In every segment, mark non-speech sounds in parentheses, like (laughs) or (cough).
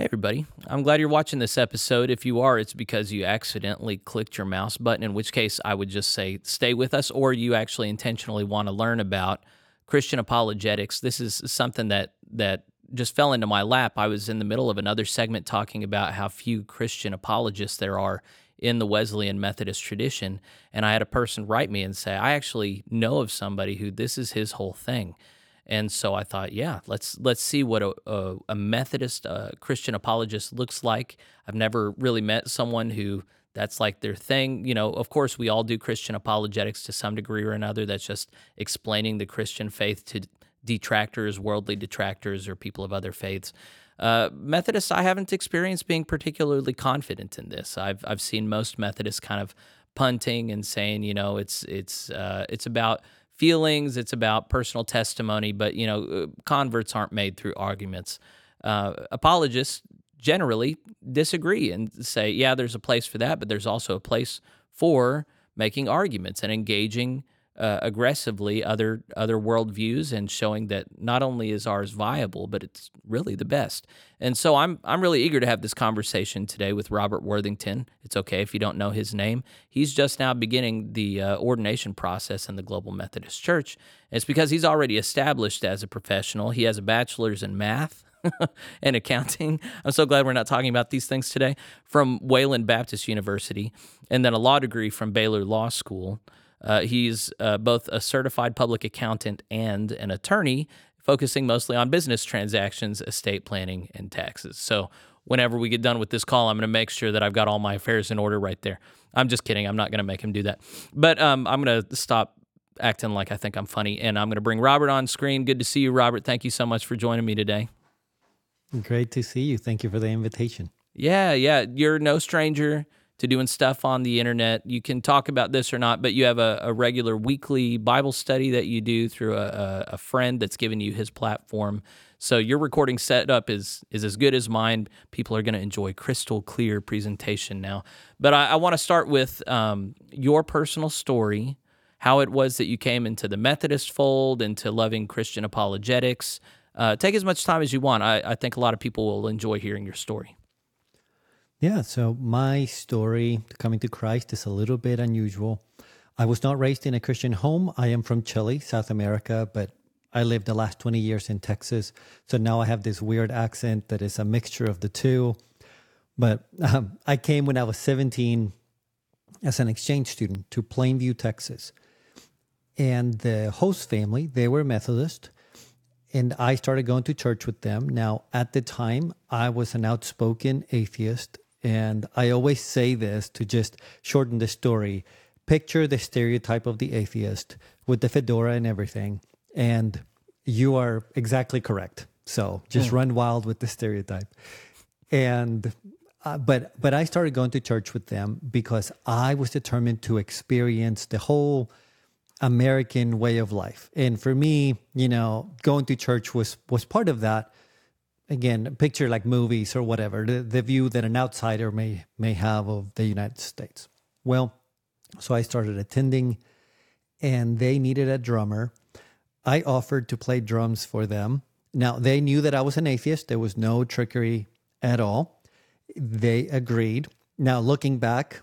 Hey, everybody. I'm glad you're watching this episode. If you are, it's because you accidentally clicked your mouse button, in which case I would just say stay with us, or you actually intentionally want to learn about Christian apologetics. This is something that, that just fell into my lap. I was in the middle of another segment talking about how few Christian apologists there are in the Wesleyan Methodist tradition. And I had a person write me and say, I actually know of somebody who this is his whole thing. And so I thought, yeah, let's let's see what a, a, a Methodist uh, Christian apologist looks like. I've never really met someone who that's like their thing. You know, of course, we all do Christian apologetics to some degree or another. That's just explaining the Christian faith to detractors, worldly detractors, or people of other faiths. Uh, Methodists, I haven't experienced being particularly confident in this. I've I've seen most Methodists kind of punting and saying, you know, it's it's uh, it's about feelings, it's about personal testimony, but you know, uh, converts aren't made through arguments. Uh, apologists generally disagree and say, yeah, there's a place for that, but there's also a place for making arguments and engaging uh, aggressively other other worldviews and showing that not only is ours viable, but it's really the best. And so I'm I'm really eager to have this conversation today with Robert Worthington. It's okay if you don't know his name. He's just now beginning the uh, ordination process in the Global Methodist Church. It's because he's already established as a professional. He has a bachelor's in math. (laughs) and accounting. I'm so glad we're not talking about these things today. From Wayland Baptist University, and then a law degree from Baylor Law School. Uh, he's uh, both a certified public accountant and an attorney, focusing mostly on business transactions, estate planning, and taxes. So, whenever we get done with this call, I'm going to make sure that I've got all my affairs in order right there. I'm just kidding. I'm not going to make him do that. But um, I'm going to stop acting like I think I'm funny, and I'm going to bring Robert on screen. Good to see you, Robert. Thank you so much for joining me today. Great to see you. Thank you for the invitation. Yeah, yeah. You're no stranger to doing stuff on the internet. You can talk about this or not, but you have a, a regular weekly Bible study that you do through a, a, friend that's given you his platform. So your recording setup is is as good as mine. People are going to enjoy crystal clear presentation now. But I, I want to start with um, your personal story, how it was that you came into the Methodist fold, into loving Christian apologetics. Uh, take as much time as you want. I, I think a lot of people will enjoy hearing your story. Yeah, so my story coming to Christ is a little bit unusual. I was not raised in a Christian home. I am from Chile, South America, but I lived the last 20 years in Texas. So now I have this weird accent that is a mixture of the two. But um, I came when I was 17 as an exchange student to Plainview, Texas. And the host family, they were Methodist. And I started going to church with them. Now, at the time, I was an outspoken atheist and I always say this to just shorten the story. Picture the stereotype of the atheist with the fedora and everything. And you are exactly correct. So just mm. run wild with the stereotype. And uh, but but I started going to church with them because I was determined to experience the whole American way of life. And for me, you know, going to church was was part of that again, picture like movies or whatever, the, the view that an outsider may may have of the United States. Well, so I started attending, and they needed a drummer. I offered to play drums for them. Now they knew that I was an atheist. There was no trickery at all. They agreed. Now looking back,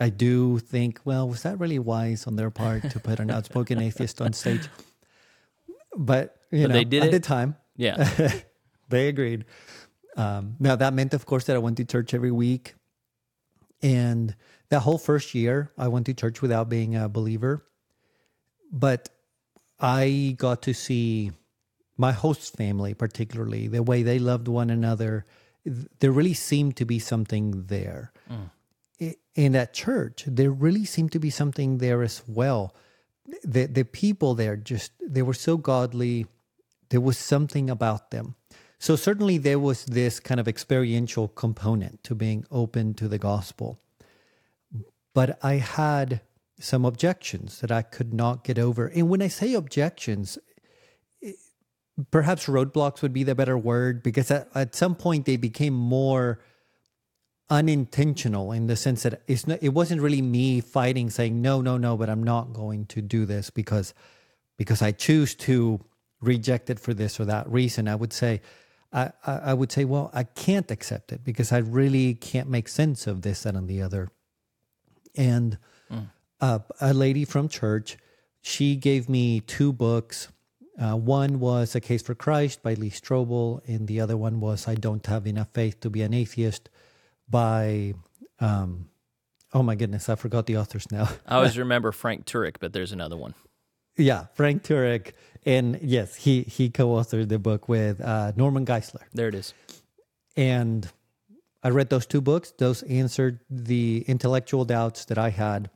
I do think, well, was that really wise on their part to put an outspoken atheist on stage? But you but know, they did at it. the time, yeah. (laughs) They agreed. Um, now that meant, of course, that I went to church every week, and that whole first year, I went to church without being a believer. But I got to see my host family, particularly the way they loved one another. There really seemed to be something there. Mm. In that church, there really seemed to be something there as well. The the people there just they were so godly. There was something about them so certainly there was this kind of experiential component to being open to the gospel. But I had some objections that I could not get over. And when I say objections, perhaps roadblocks would be the better word because at, at some point they became more unintentional in the sense that it's not, it wasn't really me fighting saying no no no but I'm not going to do this because because I choose to reject it for this or that reason I would say I, I, I would say, well, I can't accept it because I really can't make sense of this, that, and the other. And uh, a lady from church, she gave me two books. Uh, one was A Case for Christ by Lee Strobel, and the other one was I Don't Have Enough Faith to Be an Atheist by, um, oh my goodness, I forgot the authors now. I always (laughs) remember Frank Turek, but there's another one. yeah, Frank Turek. And yes, he, he co authored the book with uh, Norman Geisler. There it is. And I read those two books. Those answered the intellectual doubts that I had.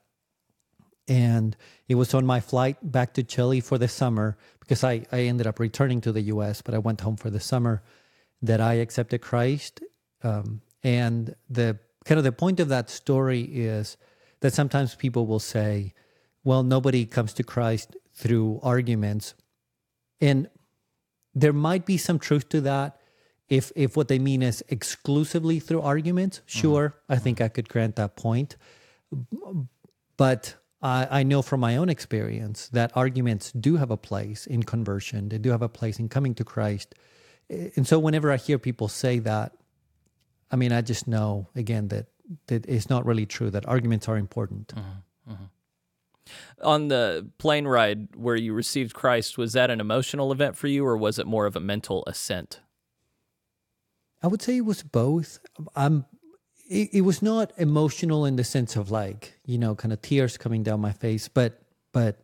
And it was on my flight back to Chile for the summer because I, I ended up returning to the US, but I went home for the summer that I accepted Christ. Um, and the kind of the point of that story is that sometimes people will say, well, nobody comes to Christ through arguments. And there might be some truth to that if if what they mean is exclusively through arguments. Mm-hmm. Sure i think i could grant that point. But I, I know from my own experience that arguments do have a place in conversion. They do have a place in coming to christ. And so whenever i hear people say that i mean i just know again that that it's not really true that arguments are important mm-hmm. Mm-hmm. On the plane ride where you received Christ, was that an emotional event for you, or was it more of a mental assent? I would say it was both. Um, it, it was not emotional in the sense of like you know, kind of tears coming down my face, but but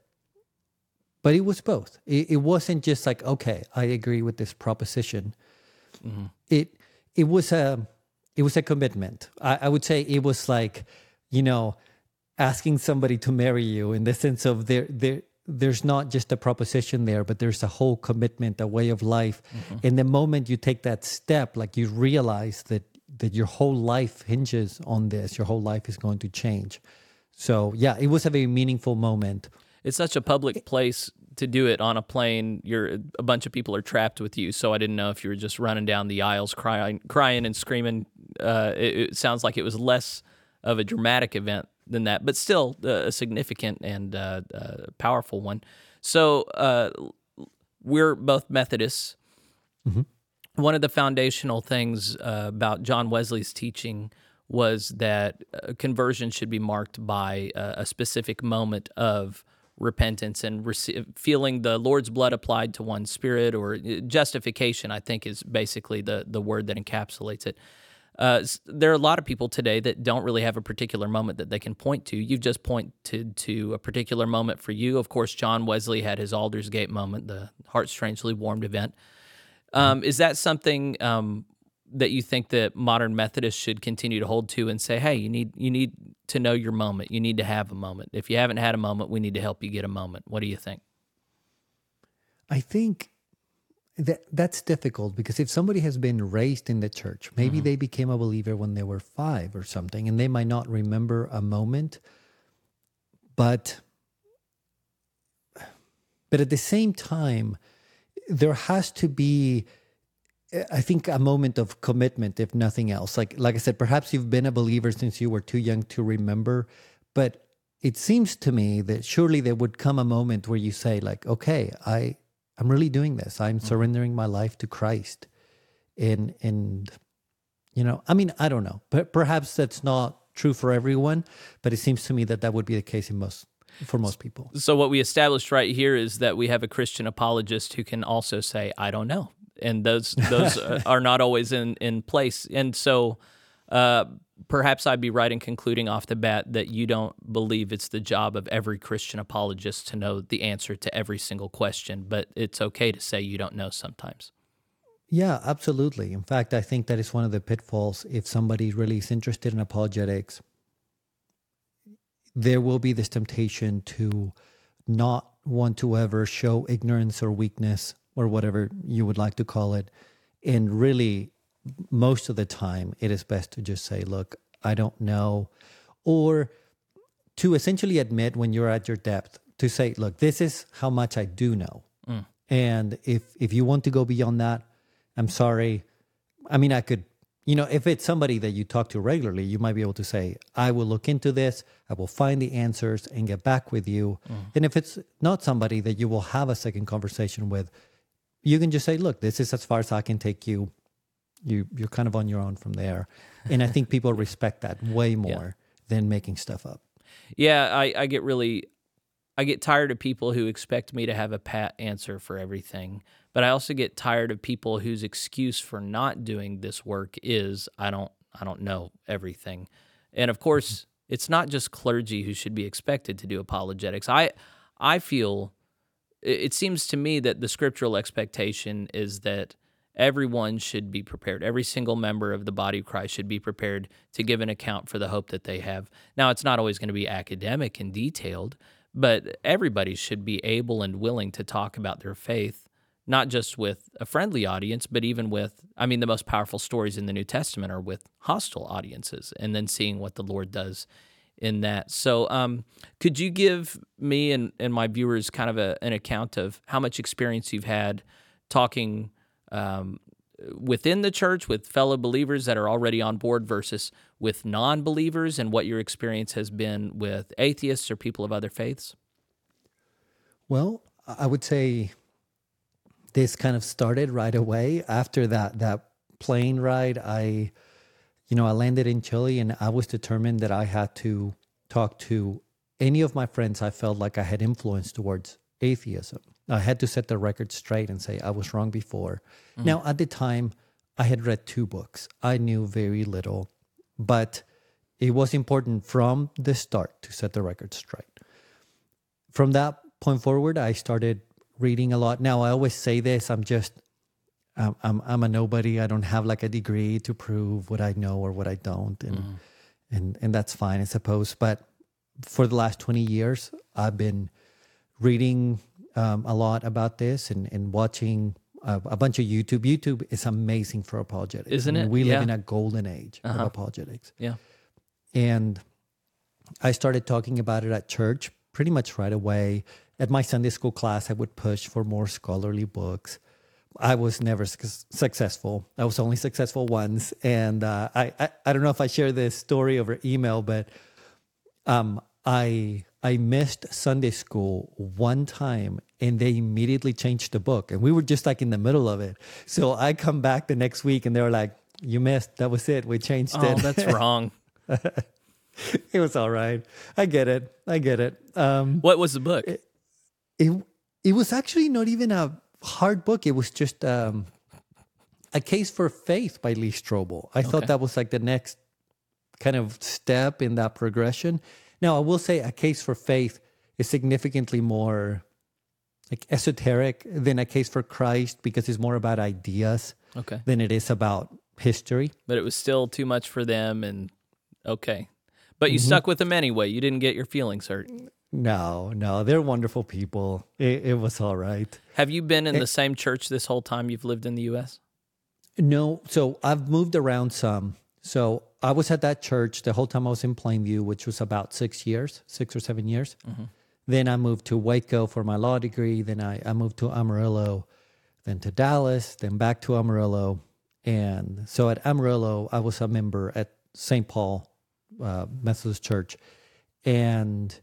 but it was both. It, it wasn't just like okay, I agree with this proposition. It it was a it was a commitment. I, I would say it was like you know, asking somebody to marry you in the sense of there there there's not just a proposition there, but there's a whole commitment, a way of life. And the moment you take that step, like you realize that that your whole life hinges on this, your whole life is going to change. So yeah, it was a very meaningful moment. It's such a public place to do it on a plane. You're a bunch of people are trapped with you, so I didn't know if you were just running down the aisles crying, crying and screaming. Uh, it, it sounds like it was less of a dramatic event than that, but still uh, a significant and uh, uh, powerful one. So uh, we're both Methodists. One of the foundational things uh, about John Wesley's teaching was that uh, conversion should be marked by uh, a specific moment of repentance and rece- feeling the Lord's blood applied to one's spirit, or justification. I think is basically the the word that encapsulates it. Uh, there are a lot of people today that don't really have a particular moment that they can point to. You've just pointed to a particular moment for you. Of course, John Wesley had his Aldersgate moment, the heart strangely warmed event. Um, is that something um, that you think that modern Methodists should continue to hold to and say, "Hey, you need you need to know your moment. You need to have a moment. If you haven't had a moment, we need to help you get a moment." What do you think? I think that that's difficult because if somebody has been raised in the church, maybe mm-hmm. they became a believer when they were five or something, and they might not remember a moment, but but at the same time, there has to be I think a moment of commitment, if nothing else. Like like I said, perhaps you've been a believer since you were too young to remember, but it seems to me that surely there would come a moment where you say, like, okay, I I'm really doing this. I'm surrendering my life to Christ. And and you know, I mean, I don't know. But perhaps that's not true for everyone, but it seems to me that that would be the case in most for most people. So what we established right here is that we have a Christian apologist who can also say, "I don't know," and those those (laughs) are not always in in place. And so, uh, perhaps I'd be right in concluding off the bat that you don't believe it's the job of every Christian apologist to know the answer to every single question, but it's okay to say you don't know sometimes. Yeah, absolutely. In fact, I think that is one of the pitfalls if somebody really is interested in apologetics. There will be this temptation to not want to ever show ignorance or weakness or whatever you would like to call it. And really, most of the time, it is best to just say, look, I don't know. Or to essentially admit when you're at your depth, to say, look, this is how much I do know. Mm. And if if you want to go beyond that, I'm sorry. I mean, I could, you know, if it's somebody that you talk to regularly, you might be able to say, I will look into this, I will find the answers and get back with you. Mm. And if it's not somebody that you will have a second conversation with, you can just say, look, this is as far as I can take you. You you're kind of on your own from there. And I think people respect that way (laughs) more than making stuff up. Yeah, I, I get really, I get tired of people who expect me to have a pat answer for everything. But I also get tired of people whose excuse for not doing this work is I don't, I don't know everything. And of course, mm-hmm. it's not just clergy who should be expected to do apologetics. I, I feel, it it seems to me that the scriptural expectation is that everyone should be prepared. Every single member of the body of Christ should be prepared to give an account for the hope that they have. Now, it's not always going to be academic and detailed, but everybody should be able and willing to talk about their faith, not just with a friendly audience, but even with, I mean, the most powerful stories in the New Testament are with hostile audiences, and then seeing what the Lord does in that. So, um, could you give me and, and my viewers kind of a, an account of how much experience you've had talking? Um, within the church with fellow believers that are already on board versus with non believers and what your experience has been with atheists or people of other faiths? Well, I would say this kind of started right away after that that plane ride. I, you know, I landed in Chile and I was determined that I had to talk to any of my friends I felt like I had influence towards atheism. I had to set the record straight and say I was wrong before. Mm-hmm. Now, at the time, I had read two books. I knew very little, but it was important from the start to set the record straight. From that point forward, I started reading a lot. Now, I always say this I'm just, I'm, I'm, I'm a nobody. I don't have like a degree to prove what I know or what I don't. And, mm. and, and that's fine, I suppose. But for the last 20 years, I've been reading um, a lot about this and, and watching a, a, bunch of YouTube. YouTube is amazing for apologetics, isn't I mean, it? We yeah. live in a golden age uh-huh. of apologetics. Yeah, and I started talking about it at church pretty much right away. At my Sunday school class, I would push for more scholarly books. I was never su- successful. I was only successful once, and uh, I, I I don't know if I share this story over email, but um, I I missed Sunday school one time and they immediately changed the book. And we were just like in the middle of it. So I come back the next week and they were like, You missed. That was it. We changed oh, it. that's (laughs) wrong. it was all right. I get it. I get it. Um, what was the book? It, it, it was actually not even a hard book. It was just um, A Case for Faith by Lee Strobel. I okay. thought that was like the next kind of step in that progression. Now, I will say a case for faith is significantly more like esoteric than a case for Christ because it's more about ideas okay. than it is about history. But it was still too much for them and okay. But you mm-hmm. stuck with them anyway. You didn't get your feelings hurt. No, no, they're wonderful people. It, it was all right. Have you been in it, the same church this whole time you've lived in the U.S.? No. So I've moved around some. So I was at that church the whole time I was in Plainview, which was about six years, six or seven years. Mm-hmm. Then I moved to Waco for my law degree. Then I, I moved to Amarillo, then to Dallas, then back to Amarillo. And so at Amarillo, I was a member at St. Paul uh, Methodist Church. And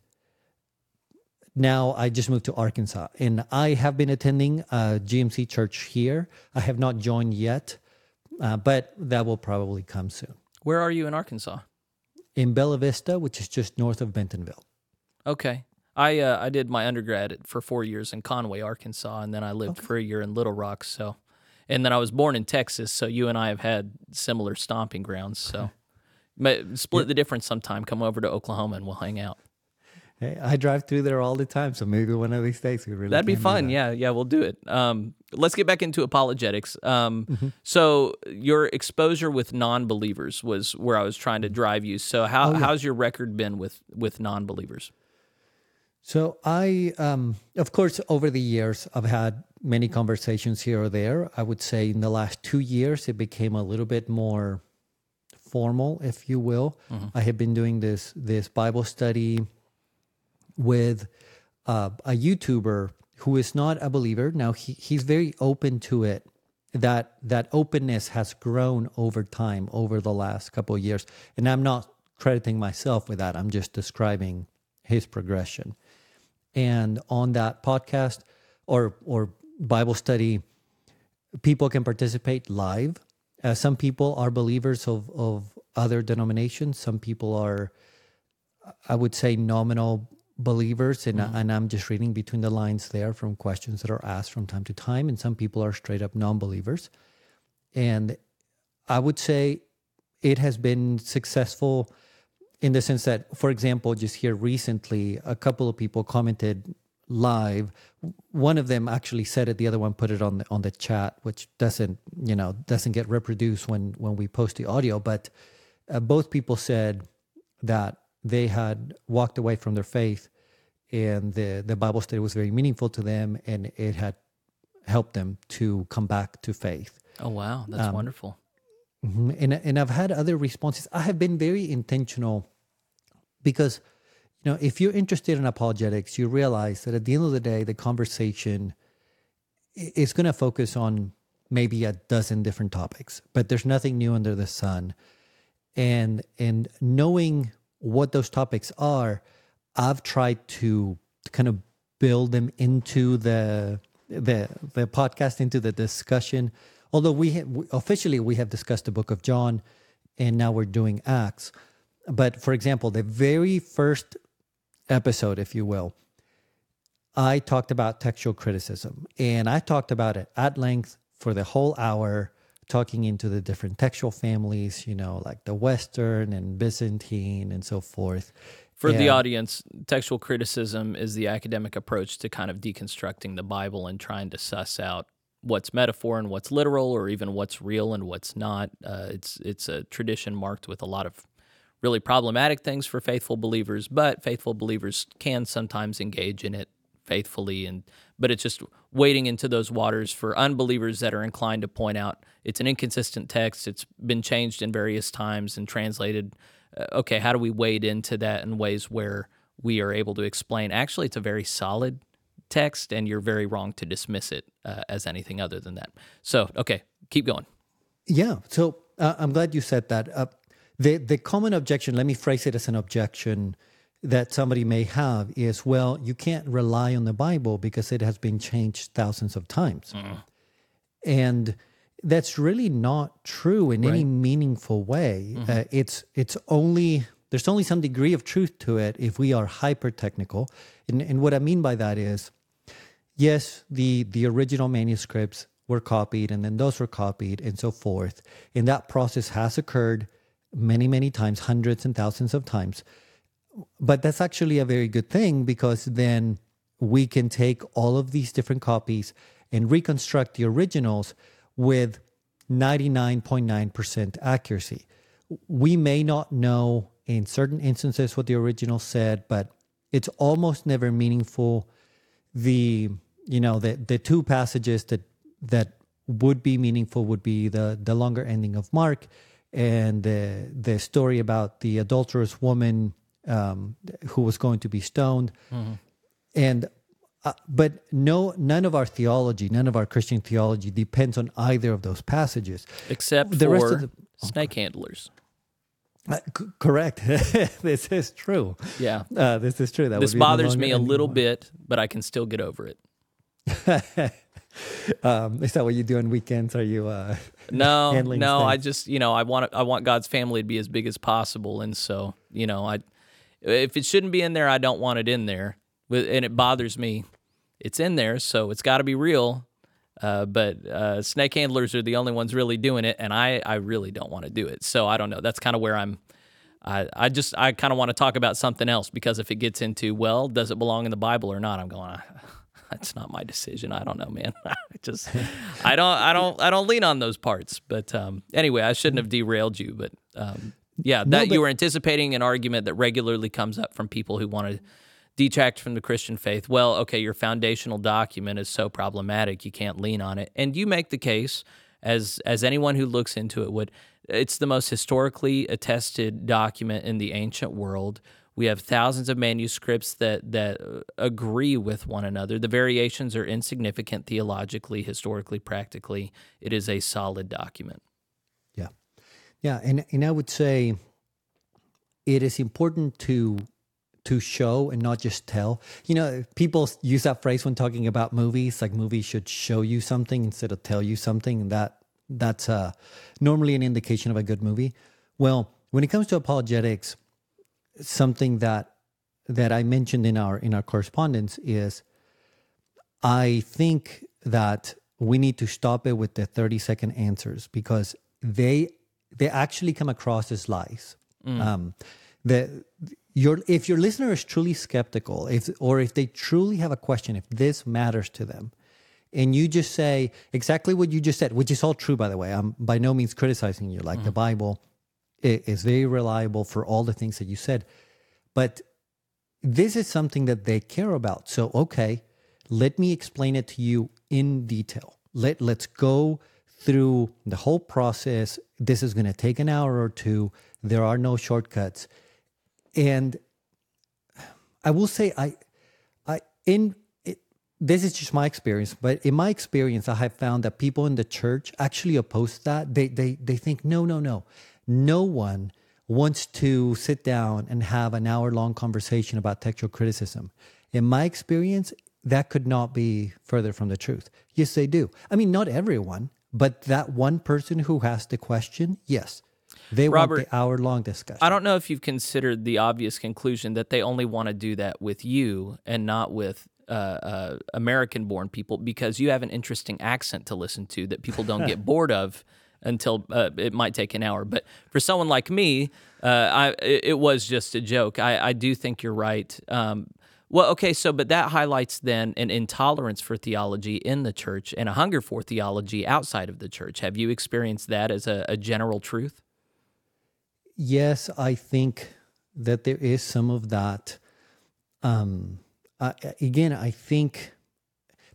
now I just moved to Arkansas. And I have been attending a GMC church here. I have not joined yet, uh, but that will probably come soon. Where are you in Arkansas? In Bella Vista, which is just north of Bentonville. Okay. I uh, I did my undergrad for four years in Conway, Arkansas, and then I lived okay. for a year in Little Rock. So, and then I was born in Texas. So you and I have had similar stomping grounds. So, split the difference sometime. Come over to Oklahoma and we'll hang out. Hey, I drive through there all the time, so maybe one of these days we really that'd be fun. That. Yeah, yeah, we'll do it. Um, let's get back into apologetics. Um, mm-hmm. So your exposure with non-believers was where I was trying to drive you. So how oh, yeah. how's your record been with with non-believers? So I, um, of course, over the years, I've had many conversations here or there. I would say in the last two years, it became a little bit more formal, if you will. Mm-hmm. I have been doing this this Bible study with uh, a YouTuber who is not a believer. Now he, he's very open to it. That that openness has grown over time, over the last couple of years, and I'm not crediting myself with that. I'm just describing his progression. And on that podcast or or Bible study, people can participate live. Uh, some people are believers of, of other denominations. Some people are, I would say, nominal believers. And, and I'm just reading between the lines there from questions that are asked from time to time. And some people are straight up non believers. And I would say it has been successful in the sense that, for example, just here recently, a couple of people commented live. One of them actually said it. The other one put it on the on the chat, which doesn't you know doesn't get reproduced when when we post the audio. But uh, both people said that they had walked away from their faith, and the the Bible study was very meaningful to them, and it had helped them to come back to faith. Oh wow, that's wonderful. Mhm. And and I've had other responses. I have been very intentional because you know if you're interested in apologetics, you realize that at the end of the day, the conversation is going to focus on maybe a dozen different topics, but there's nothing new under the sun. And and knowing what those topics are, I've tried to kind of build them into the the the podcast into the discussion. Although we, officially we have discussed the book of John, and now we're doing Acts. But for example, the very first episode, if you will, I talked about textual criticism, and I talked about it at length for the whole hour, talking into the different textual families, you know, like the Western and Byzantine and so forth. For the audience, textual criticism is the academic approach to kind of deconstructing the Bible and trying to suss out what's metaphor and what's literal, or even what's real and what's not. Uh, it's it's a tradition marked with a lot of really problematic things for faithful believers, but faithful believers can sometimes engage in it faithfully and but it's just wading into those waters for unbelievers that are inclined to point out it's an inconsistent text it's been changed in various times and translated uh, okay how do we wade into that in ways where we are able to explain actually it's a very solid text and you're very wrong to dismiss it uh, as anything other than that so okay keep going Yeah. So uh, I'm glad you said that. Uh, the the common objection, let me phrase it as an objection that somebody may have is, well, you can't rely on the Bible because it has been changed thousands of times, and that's really not true in any meaningful way. Uh, it's it's only there's only some degree of truth to it if we are hyper technical, and, and what I mean by that is yes, the the original manuscripts were copied, and then those were copied, and so forth. And that process has occurred many, many times, hundreds and thousands of times. But that's actually a very good thing because then we can take all of these different copies and reconstruct the originals with 99.9% accuracy. We may not know in certain instances what the original said, but it's almost never meaningful the you know the the two passages that that would be meaningful would be the the longer ending of Mark and the the story about the adulterous woman um, who was going to be stoned. And uh, but no none of our theology none of our Christian theology depends on either of those passages. Except The for rest of the- snake handlers. Uh, c- correct. (laughs) This is true. Yeah. Uh, this is true. That this bothers me a of little bit but i can still get over it. (laughs) Um, is that what you do on weekends? Are you uh, (laughs) No, no. I just you know I want I want God's family to be as big as possible, and so you know I if it shouldn't be in there, I don't want it in there, and it bothers me. It's in there, so it's got to be real. Uh, but uh, snake handlers are the only ones really doing it, and I I really don't want to do it. So I don't know. That's kind of where I'm. I, I just I kind of want to talk about something else because if it gets into well, does it belong in the Bible or not? I'm going. "Ah, (laughs) That's not my decision. I don't know, man. (laughs) I just I don't I don't I don't lean on those parts. But um, anyway, I shouldn't have derailed you. But um, yeah, that you but- were anticipating an argument that regularly comes up from people who want to detract from the Christian faith. Well, okay, your foundational document is so problematic you can't lean on it, and you make the case as as anyone who looks into it would. It's the most historically attested document in the ancient world. We have thousands of manuscripts that that uh, agree with one another. The variations are insignificant theologically, historically, practically. It is a solid document. Yeah. And, and I would say it is important to to show and not just tell. You know, people use that phrase when talking about movies, like movies should show you something instead of tell you something. And that that's uh, normally an indication of a good movie. Well, when it comes to apologetics, something that that I mentioned in our in our correspondence is I think that we need to stop it with the 30 second answers because they they actually come across as lies. Um, the your if your listener is truly skeptical, if or if they truly have a question, if this matters to them, and you just say exactly what you just said, which is all true, by the way. I'm by no means criticizing you. Like the Bible is very reliable for all the things that you said, but this is something that they care about. So, okay, let me explain it to you in detail. Let let's go through the whole process. This is going to take an hour or two. There are no shortcuts. And I will say I I in it, this is just my experience, but in my experience I have found that people in the church actually oppose that. They they they think no, no, no. No one wants to sit down and have an hour long conversation about textual criticism. In my experience, that could not be further from the truth. Yes, they do. I mean, not everyone, but that one person who has the question, yes, they Robert, want the hour long discussion. I don't know if you've considered the obvious conclusion that they only want to do that with you and not with uh, uh, American born people because you have an interesting accent to listen to that people don't get (laughs) bored of until uh, it might take an hour. But for someone like me, uh, I, it, it was just a joke. I, I do think you're right. Um, well, okay, so but that highlights then an intolerance for theology in the church and a hunger for theology outside of the church. Have you experienced that as a, a general truth? Yes, I think that there is some of that. Um, I, again, I think,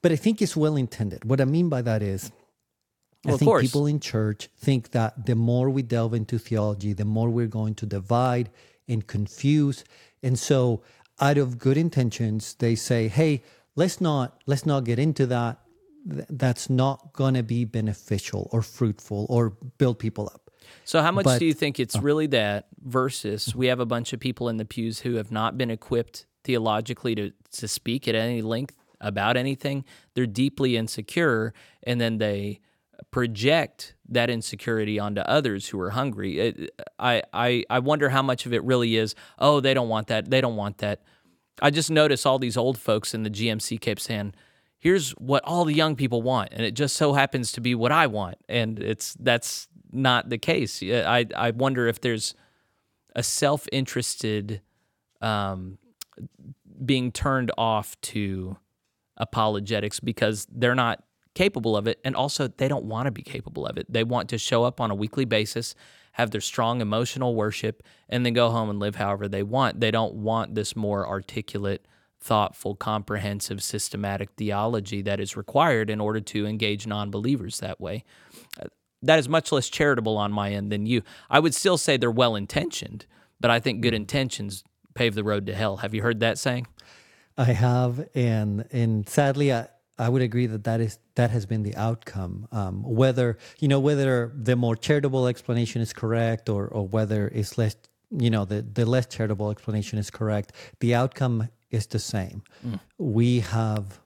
but I think it's well intended. What I mean by that is, Well, I think people in church think that the more we delve into theology, the more we're going to divide and confuse. And so, out of good intentions, they say, "Hey, let's not let's not get into that. That's not going to be beneficial or fruitful or build people up." So, how much But- do you think it's uh, really that versus we have a bunch of people in the pews who have not been equipped theologically to, to speak at any length about anything? They're deeply insecure, and then they project that insecurity onto others who are hungry. It, I, I, I wonder how much of it really is, oh, they don't want that. They don't want that. I just notice all these old folks in the GMC kept saying, here's what all the young people want and it just so happens to be what I want and it's that's not the case. I I wonder if there's a self-interested um, being turned off to apologetics because they're not capable of it and also they don't want to be capable of it. They want to show up on a weekly basis, have their strong emotional worship and then go home and live however they want. They don't want this more articulate, thoughtful, comprehensive, systematic theology that is required in order to engage non-believers that way. Uh, That is much less charitable on my end than you. I would still say they're well-intentioned, but I think good intentions pave the road to hell. Have you heard that saying? I have, and and sadly, I, I would agree that that is that has been the outcome. Um, whether you know whether the more charitable explanation is correct, or or whether it's less, you know, the the less charitable explanation is correct, the outcome is the same. We have.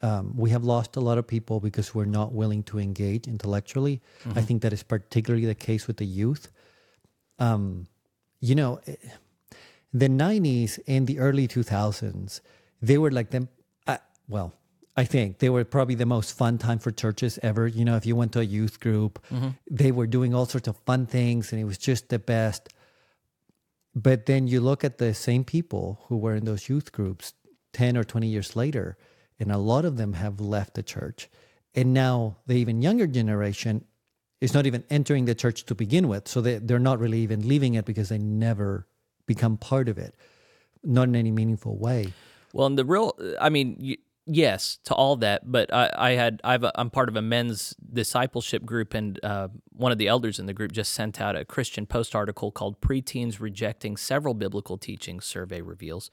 Um, we have lost a lot of people because we're not willing to engage intellectually. I think that is particularly the case with the youth. Um, you know, the 90s and the early 2000s they were like them well i think they were probably the most fun time for churches ever. You know if you went to a youth group mm-hmm. they were doing all sorts of fun things and it was just the best. But then you look at the same people who were in those youth groups 10 or 20 years later and a lot of them have left the church. And now the even younger generation is not even entering the church to begin with so they, they're not really even leaving it because they never become part of it not in any meaningful way. Well, and the real, I mean, y- yes to all that, but I, I had, I've, a, I'm part of a men's discipleship group, and uh, one of the elders in the group just sent out a Christian Post article called "Preteens Rejecting Several Biblical Teachings." Survey reveals.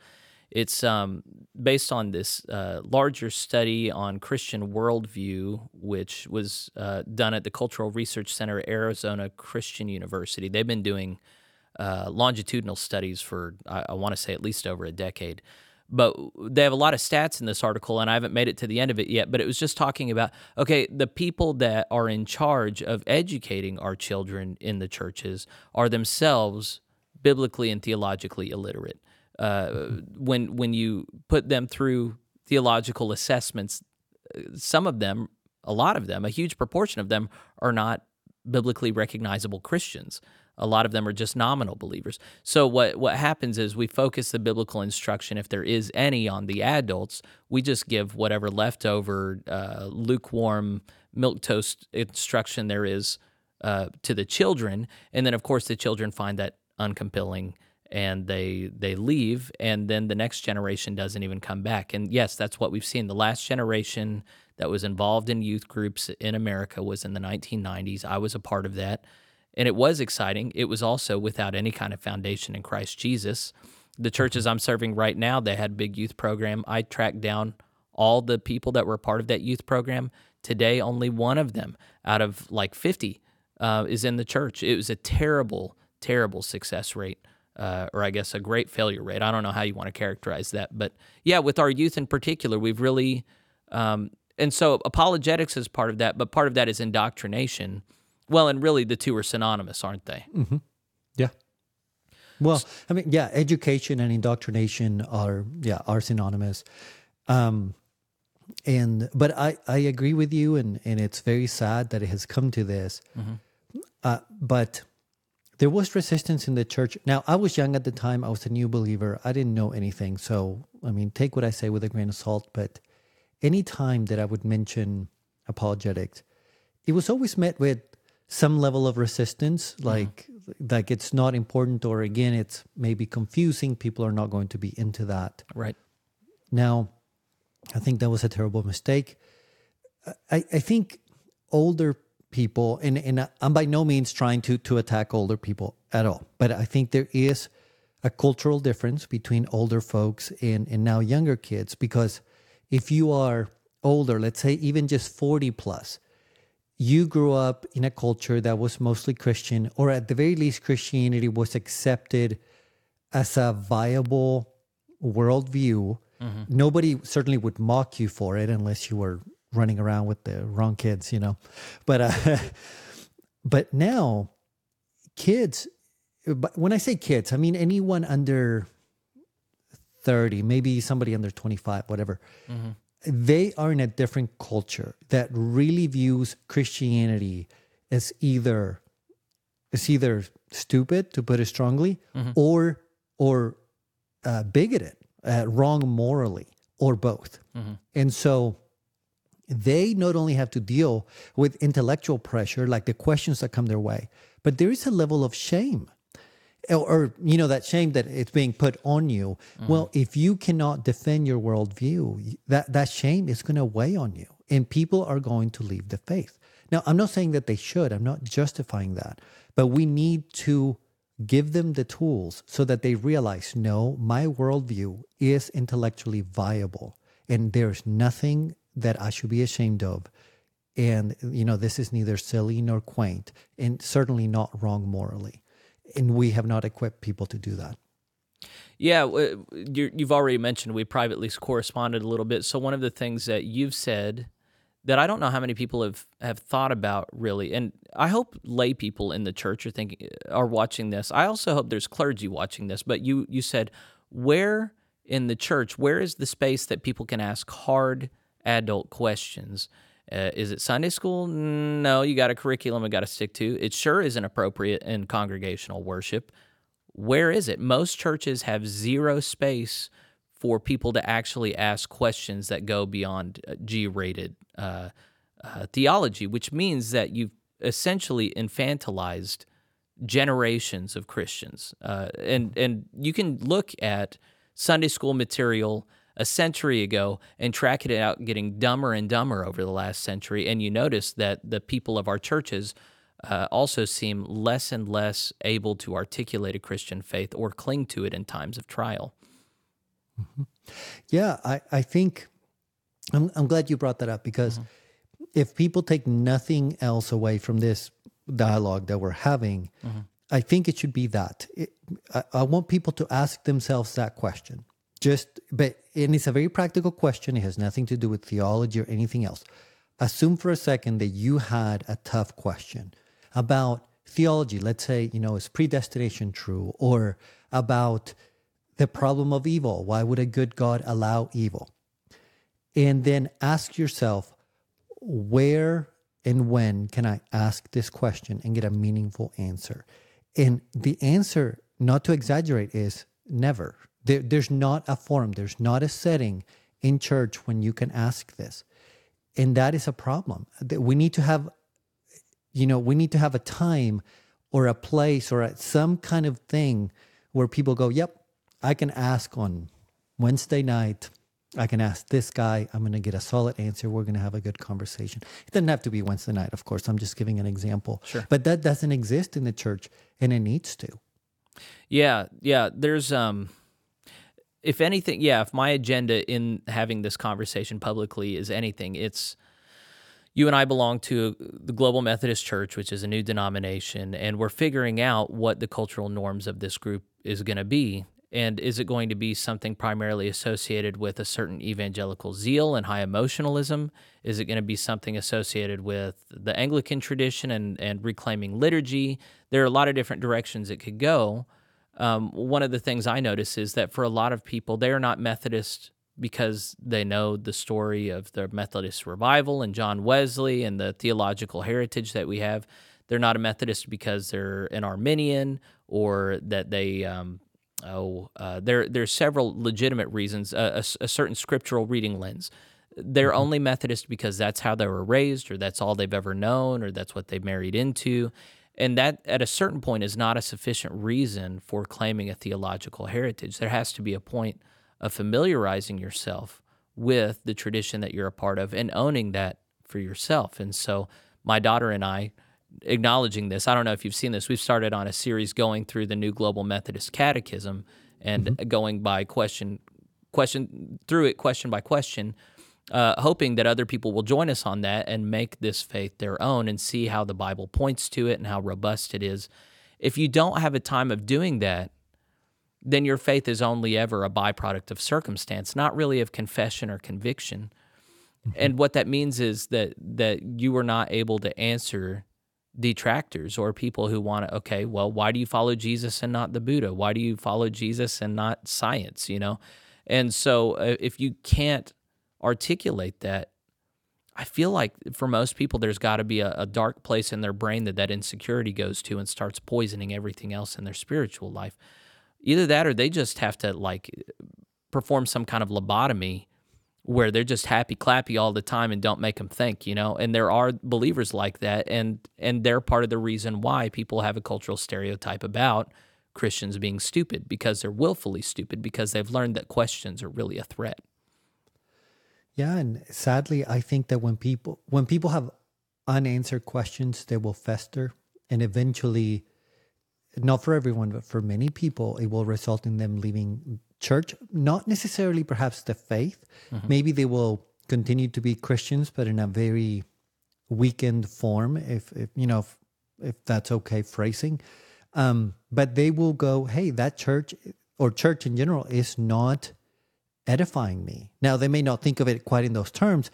It's um, based on this uh, larger study on Christian worldview, which was uh, done at the Cultural Research Center at Arizona Christian University. They've been doing uh, longitudinal studies for, I, I want to say, at least over a decade. But they have a lot of stats in this article, and I haven't made it to the end of it yet. But it was just talking about okay, the people that are in charge of educating our children in the churches are themselves biblically and theologically illiterate. Uh, when when you put them through theological assessments, some of them, a lot of them, a huge proportion of them are not biblically recognizable Christians. A lot of them are just nominal believers. So what what happens is we focus the biblical instruction, if there is any, on the adults. We just give whatever leftover uh, lukewarm milk toast instruction there is uh, to the children, and then of course the children find that uncompelling and they they leave. And then the next generation doesn't even come back. And yes that's what we've seen. The last generation that was involved in youth groups in America was in the 1990s I was a part of that and it was exciting. It was also without any kind of foundation in Christ Jesus. The churches I'm serving right now, they had a big youth program. I tracked down all the people that were part of that youth program. Today, only one of them out of like 50 uh, is in the church. It was a terrible, terrible success rate. Uh, or I guess a great failure rate. I don't know how you want to characterize that, but yeah, with our youth in particular, we've really, um, and so apologetics is part of that, but part of that is indoctrination well, and really the two are synonymous, aren't they? Mm-hmm. Yeah. Well, I mean, yeah, education and indoctrination are yeah are synonymous. Um, and but I I agree with you, and and it's very sad that it has come to this. Mm-hmm. Uh, but there was resistance in the church. Now I was young at the time. I was a new believer. I didn't know anything. So I mean, take what I say with a grain of salt. But any time that I would mention apologetics, it was always met with some level of resistance like mm-hmm. like it's not important or again it's maybe confusing people are not going to be into that. Right. Now i think that was a terrible mistake. I i think older people and and i'm by no means trying to to attack older people at all but i think there is a cultural difference between older folks and and now younger kids because if you are older let's say even just 40 plus you grew up in a culture that was mostly Christian, or at the very least, Christianity was accepted as a viable worldview. Mm-hmm. Nobody certainly would mock you for it unless you were running around with the wrong kids, you know. But uh, (laughs) but now, kids. When I say kids, I mean anyone under thirty, maybe somebody under twenty five, whatever. Mm-hmm they are in a different culture that really views Christianity as either as either stupid, to put it strongly, mm-hmm. or or uh, bigoted, uh, wrong morally, or both. Mm-hmm. And so they not only have to deal with intellectual pressure, like the questions that come their way, but there is a level of shame or you know that shame that it's being put on you. Mm. well if you cannot defend your worldview that that shame is going to weigh on you and people are going to leave the faith. Now i'm not saying that they should. I'm not justifying that. But we need to give them the tools so that they realize no my worldview is intellectually viable and there's nothing that i should be ashamed of. And you know this is neither silly nor quaint and certainly not wrong morally and we have not equipped people to do that. Yeah, you have already mentioned we privately corresponded a little bit. So one of the things that you've said that I don't know how many people have, have thought about really, and I hope lay people in the church are thinking uh, are watching this. I also hope there's clergy watching this. But you you said where in the church where is the space that people can ask hard adult questions? Uh, is it Sunday school? No, you got a curriculum you got to stick to. It sure isn't appropriate in congregational worship. Where is it? Most churches have zero space for people to actually ask questions that go beyond uh, G rated uh, uh, theology, which means that you've essentially infantilized generations of Christians. Uh, and, and you can look at Sunday school material a century ago and track it out getting dumber and dumber over the last century. And you notice that the people of our churches uh, also seem less and less able to articulate a Christian faith or cling to it in times of trial. Mm-hmm. Yeah, I, I think I'm, I'm glad you brought that up because mm-hmm. if people take nothing else away from this dialogue that we're having, mm-hmm. I think it should be that. It, I, I want people to ask themselves that question just but and it's a very practical question. It has nothing to do with theology or anything else. Assume for a second that you had a tough question about theology. Let's say, you know, is predestination true? Or about the problem of evil. Why would a good God allow evil? And then ask yourself, where and when can I ask this question and get a meaningful answer? And the answer, not to exaggerate, is never. There, there's not a forum, there's not a setting in church when you can ask this. And that is a problem. We need to have, you know, we need to have a time or a place or a, some kind of thing where people go, yep, I can ask on Wednesday night. I can ask this guy. I'm going to get a solid answer. We're going to have a good conversation. It doesn't have to be Wednesday night, of course. I'm just giving an example. Sure. But that doesn't exist in the church, and it needs to. Yeah, yeah. There's um, if anything, yeah. If my agenda in having this conversation publicly is anything, it's you and I belong to the Global Methodist Church, which is a new denomination, and we're figuring out what the cultural norms of this group is going to be. And is it going to be something primarily associated with a certain evangelical zeal and high emotionalism? Is it going to be something associated with the Anglican tradition and, and reclaiming liturgy? There are a lot of different directions it could go. Um, one of the things I notice is that for a lot of people, they are not Methodist because they know the story of the Methodist revival and John Wesley and the theological heritage that we have. They're not a Methodist because they're an Arminian or that they, um, oh, uh, there there's several legitimate reasons. a, a, certain scriptural reading lens. They're mm-hmm. only Methodist because that's how they were raised, or that's all they've ever known, or that's what they married into. And that, at a certain point, is not a sufficient reason for claiming a theological heritage. There has to be a point of familiarizing yourself with the tradition that you're a part of and owning that for yourself. And so my daughter and I, acknowledging this, I don't know if you've seen this, we've started on a series going through the New Global Methodist Catechism and mm-hmm. going by question question through it question by question uh, hoping that other people will join us on that and make this faith their own and see how the Bible points to it and how robust it is. If you don't have a time of doing that, then your faith is only ever a byproduct of circumstance, not really of confession or conviction. Mm-hmm. And what that means is that that you are not able to answer detractors or people who want to okay, well, why do you follow Jesus and not the Buddha? Why do you follow Jesus and not science, you know? And so uh, if you can't articulate that, I feel like for most people, there's got to be a, a, dark place in their brain that that insecurity goes to and starts poisoning everything else in their spiritual life. Either that or they just have to like perform some kind of lobotomy where they're just happy clappy all the time and don't make them think, you know. And there are believers like that, and and they're part of the reason why people have a cultural stereotype about Christians being stupid because they're willfully stupid because they've learned that questions are really a threat. Yeah, and sadly, I think that when people when people have unanswered questions, they will fester, and eventually not for everyone, but for many people, it will result in them leaving church. Not necessarily perhaps the faith. Mm-hmm. Maybe they will continue to be Christians, but in a very weakened form, if, if you know, if, if that's okay phrasing. Um, but they will go, hey, that church or church in general is not edifying me. Now, they may not think of it quite in those terms.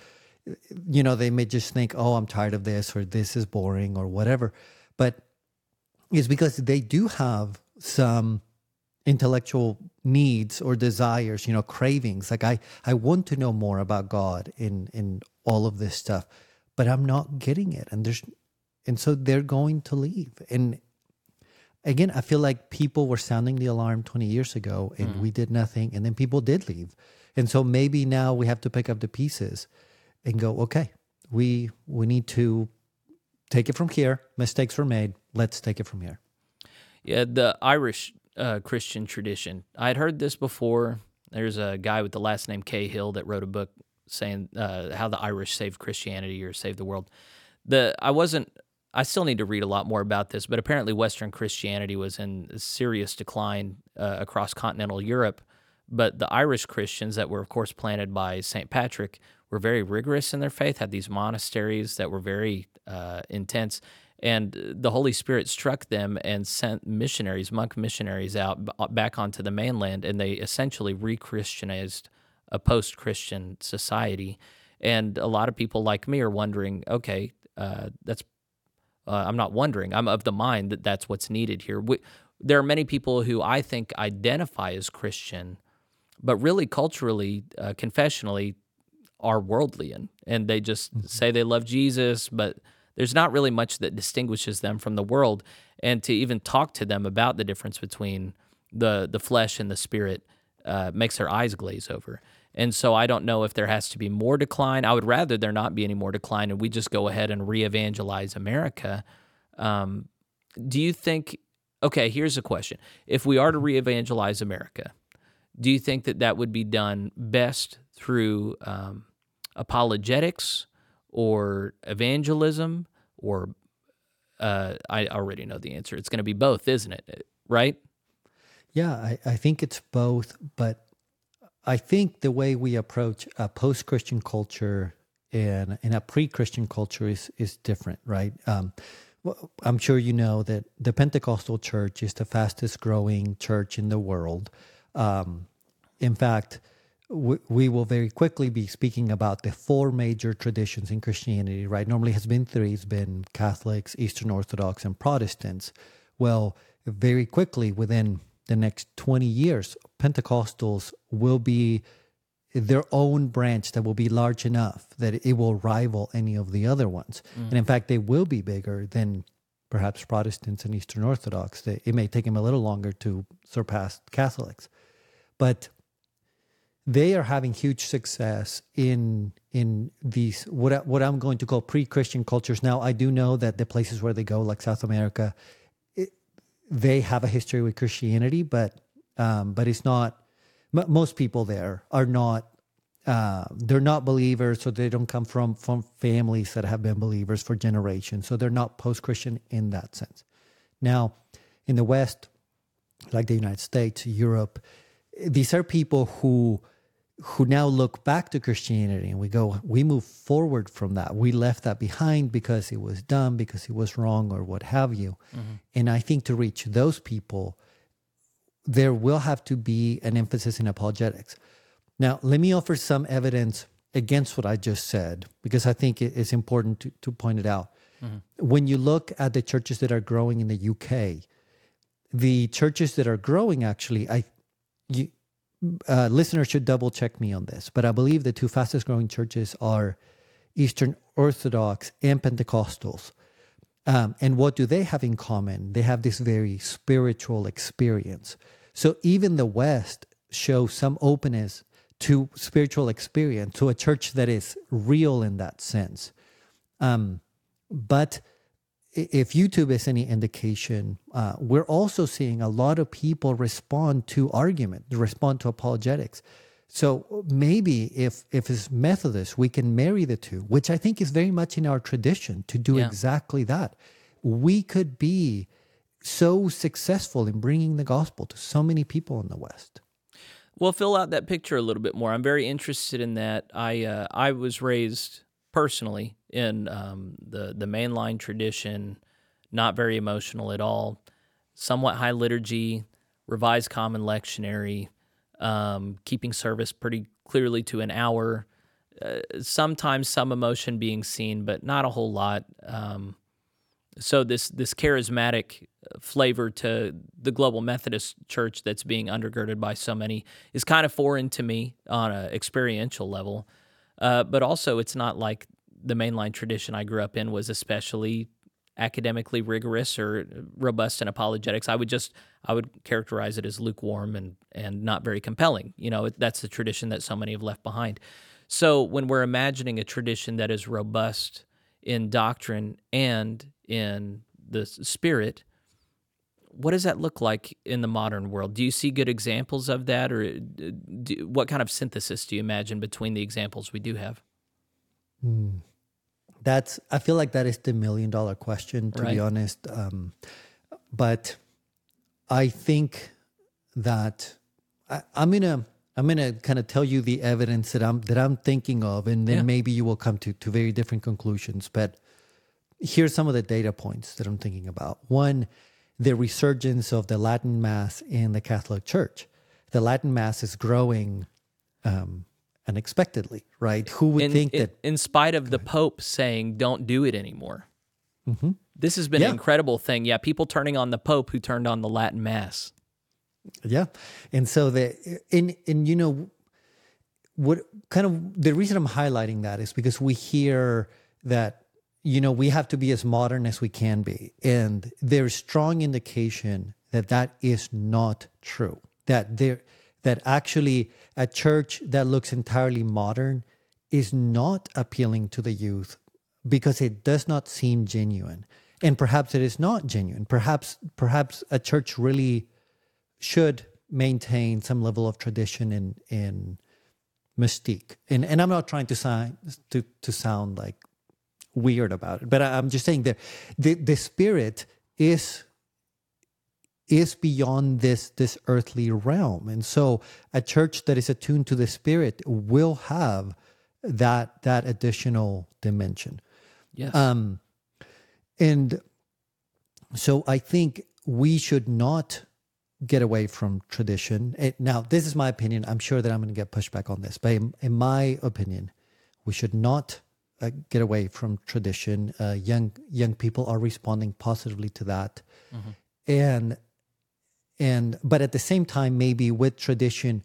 You know, they may just think, oh, I'm tired of this or this is boring or whatever. But it's because they do have some intellectual needs or desires you know cravings like i i want to know more about god in in all of this stuff but i'm not getting it and there's and so they're going to leave and again i feel like people were sounding the alarm 20 years ago and mm. we did nothing and then people did leave and so maybe now we have to pick up the pieces and go okay we we need to take it from here. Mistakes were made. Let's take it from here. Yeah, the Irish uh, Christian tradition. I had heard this before. There's a guy with the last name Cahill that wrote a book saying uh, how the Irish saved Christianity or saved the world. The I wasn't. I still need to read a lot more about this, but apparently Western Christianity was in serious decline uh, across continental Europe. But the Irish Christians that were, of course, planted by St. Patrick were very rigorous in their faith, had these monasteries that were very uh, intense. and the Holy Spirit struck them and sent missionaries, monk missionaries, out b- back onto the mainland, and they essentially re-Christianized a post-Christian society. And a lot of people like me are wondering, okay, uh, that's uh, I'm not wondering. I'm of the mind that that's what's needed here. We, there are many people who I think identify as Christian, but really culturally, uh, confessionally, are worldly and, and they just mm-hmm. say they love Jesus, but there's not really much that distinguishes them from the world. And to even talk to them about the difference between the the flesh and the spirit uh, makes their eyes glaze over. And so I don't know if there has to be more decline. I would rather there not be any more decline and we just go ahead and re evangelize America. Um, do you think, okay, here's a question. If we are to re evangelize America, do you think that that would be done best through um, apologetics or evangelism or uh, I already know the answer. It's going to be both, isn't it? Right? Yeah, I, I think it's both, but I think the way we approach a post Christian culture and, and a pre Christian culture is, is different, right? Um, I'm sure you know that the Pentecostal church is the fastest growing church in the world. Um, in fact, we, we will very quickly be speaking about the four major traditions in Christianity, right? Normally has been three, it's been Catholics, Eastern Orthodox, and Protestants. Well, very quickly within the next 20 years, Pentecostals will be their own branch that will be large enough that it will rival any of the other ones. Mm. And in fact, they will be bigger than perhaps Protestants and Eastern Orthodox. It may take them a little longer to surpass Catholics. But they are having huge success in in these what what I'm going to call pre-Christian cultures. Now, I do know that the places where they go, like South America, they have a history with Christianity, but um, but it's not. most people there are not. Uh, they're not believers, so they don't come from from families that have been believers for generations. So they're not post-Christian in that sense. Now, in the West, like the United States, Europe, these are people who who now look back to Christianity and we go, we move forward from that. We left that behind because it was dumb, because it was wrong, or what have you. Mm-hmm. And I think to reach those people, there will have to be an emphasis in apologetics. Now, let me offer some evidence against what I just said, because I think it's important to, to point it out. Mm-hmm. When you look at the churches that are growing in the UK, the churches that are growing actually, I you, uh, listeners should double check me on this, but I believe the two fastest growing churches are Eastern Orthodox and Pentecostals. Um, and what do they have in common? They have this very spiritual experience. So even the West shows some openness to spiritual experience, to a church that is real in that sense. Um, but if YouTube is any indication, uh, we're also seeing a lot of people respond to argument, respond to apologetics. So maybe if if it's Methodist, we can marry the two, which I think is very much in our tradition to do yeah. exactly that. We could be so successful in bringing the gospel to so many people in the West. Well, fill out that picture a little bit more. I'm very interested in that. I uh, I was raised personally in um, the the mainline tradition, not very emotional at all, somewhat high liturgy, revised common lectionary, um, keeping service pretty clearly to an hour. Uh, sometimes some emotion being seen, but not a whole lot. Um, so this this charismatic flavor to the global Methodist Church that's being undergirded by so many is kind of foreign to me on an experiential level. Uh, but also, it's not like the mainline tradition I grew up in was especially academically rigorous or robust in apologetics. I would just I would characterize it as lukewarm and and not very compelling. You know, that's the tradition that so many have left behind. So when we're imagining a tradition that is robust in doctrine and in the spirit, what does that look like in the modern world? Do you see good examples of that, or uh, do, what kind of synthesis do you imagine between the examples we do have? Mm. That's I feel like that is the million dollar question to right. be honest. Um, but I think that I, am gonna I'm gonna kind of tell you the evidence that I'm that I'm thinking of, and then yeah. maybe you will come to to very different conclusions. But here's some of the data points that I'm thinking about. One, the resurgence of the Latin Mass in the Catholic Church. The Latin Mass is growing um, unexpectedly, right? Who would in, think in, that? in spite of the Pope saying, don't do it anymore. Mhm. This has been Yeah. an incredible thing. Yeah, people turning on the Pope who turned on the Latin Mass. Yeah, and so the and and you know what kind of the reason I'm highlighting that is because we hear that you know we have to be as modern as we can be, and there's strong indication that that is not true. That there that actually a church that looks entirely modern is not appealing to the youth because it does not seem genuine and perhaps it is not genuine perhaps perhaps a church really should maintain some level of tradition and and mystique. And and I'm not trying to sound to to sound like weird about it, but I, I'm just saying that the the spirit is is beyond this this earthly realm, and so a church that is attuned to the spirit will have that that additional dimension. Yes. Um, and so I think we should not get away from tradition. It, now, this is my opinion. I'm sure that I'm going to get pushback on this, but in, in my opinion, we should not uh, get away from tradition. Uh, young young people are responding positively to that, and and but at the same time, maybe with tradition,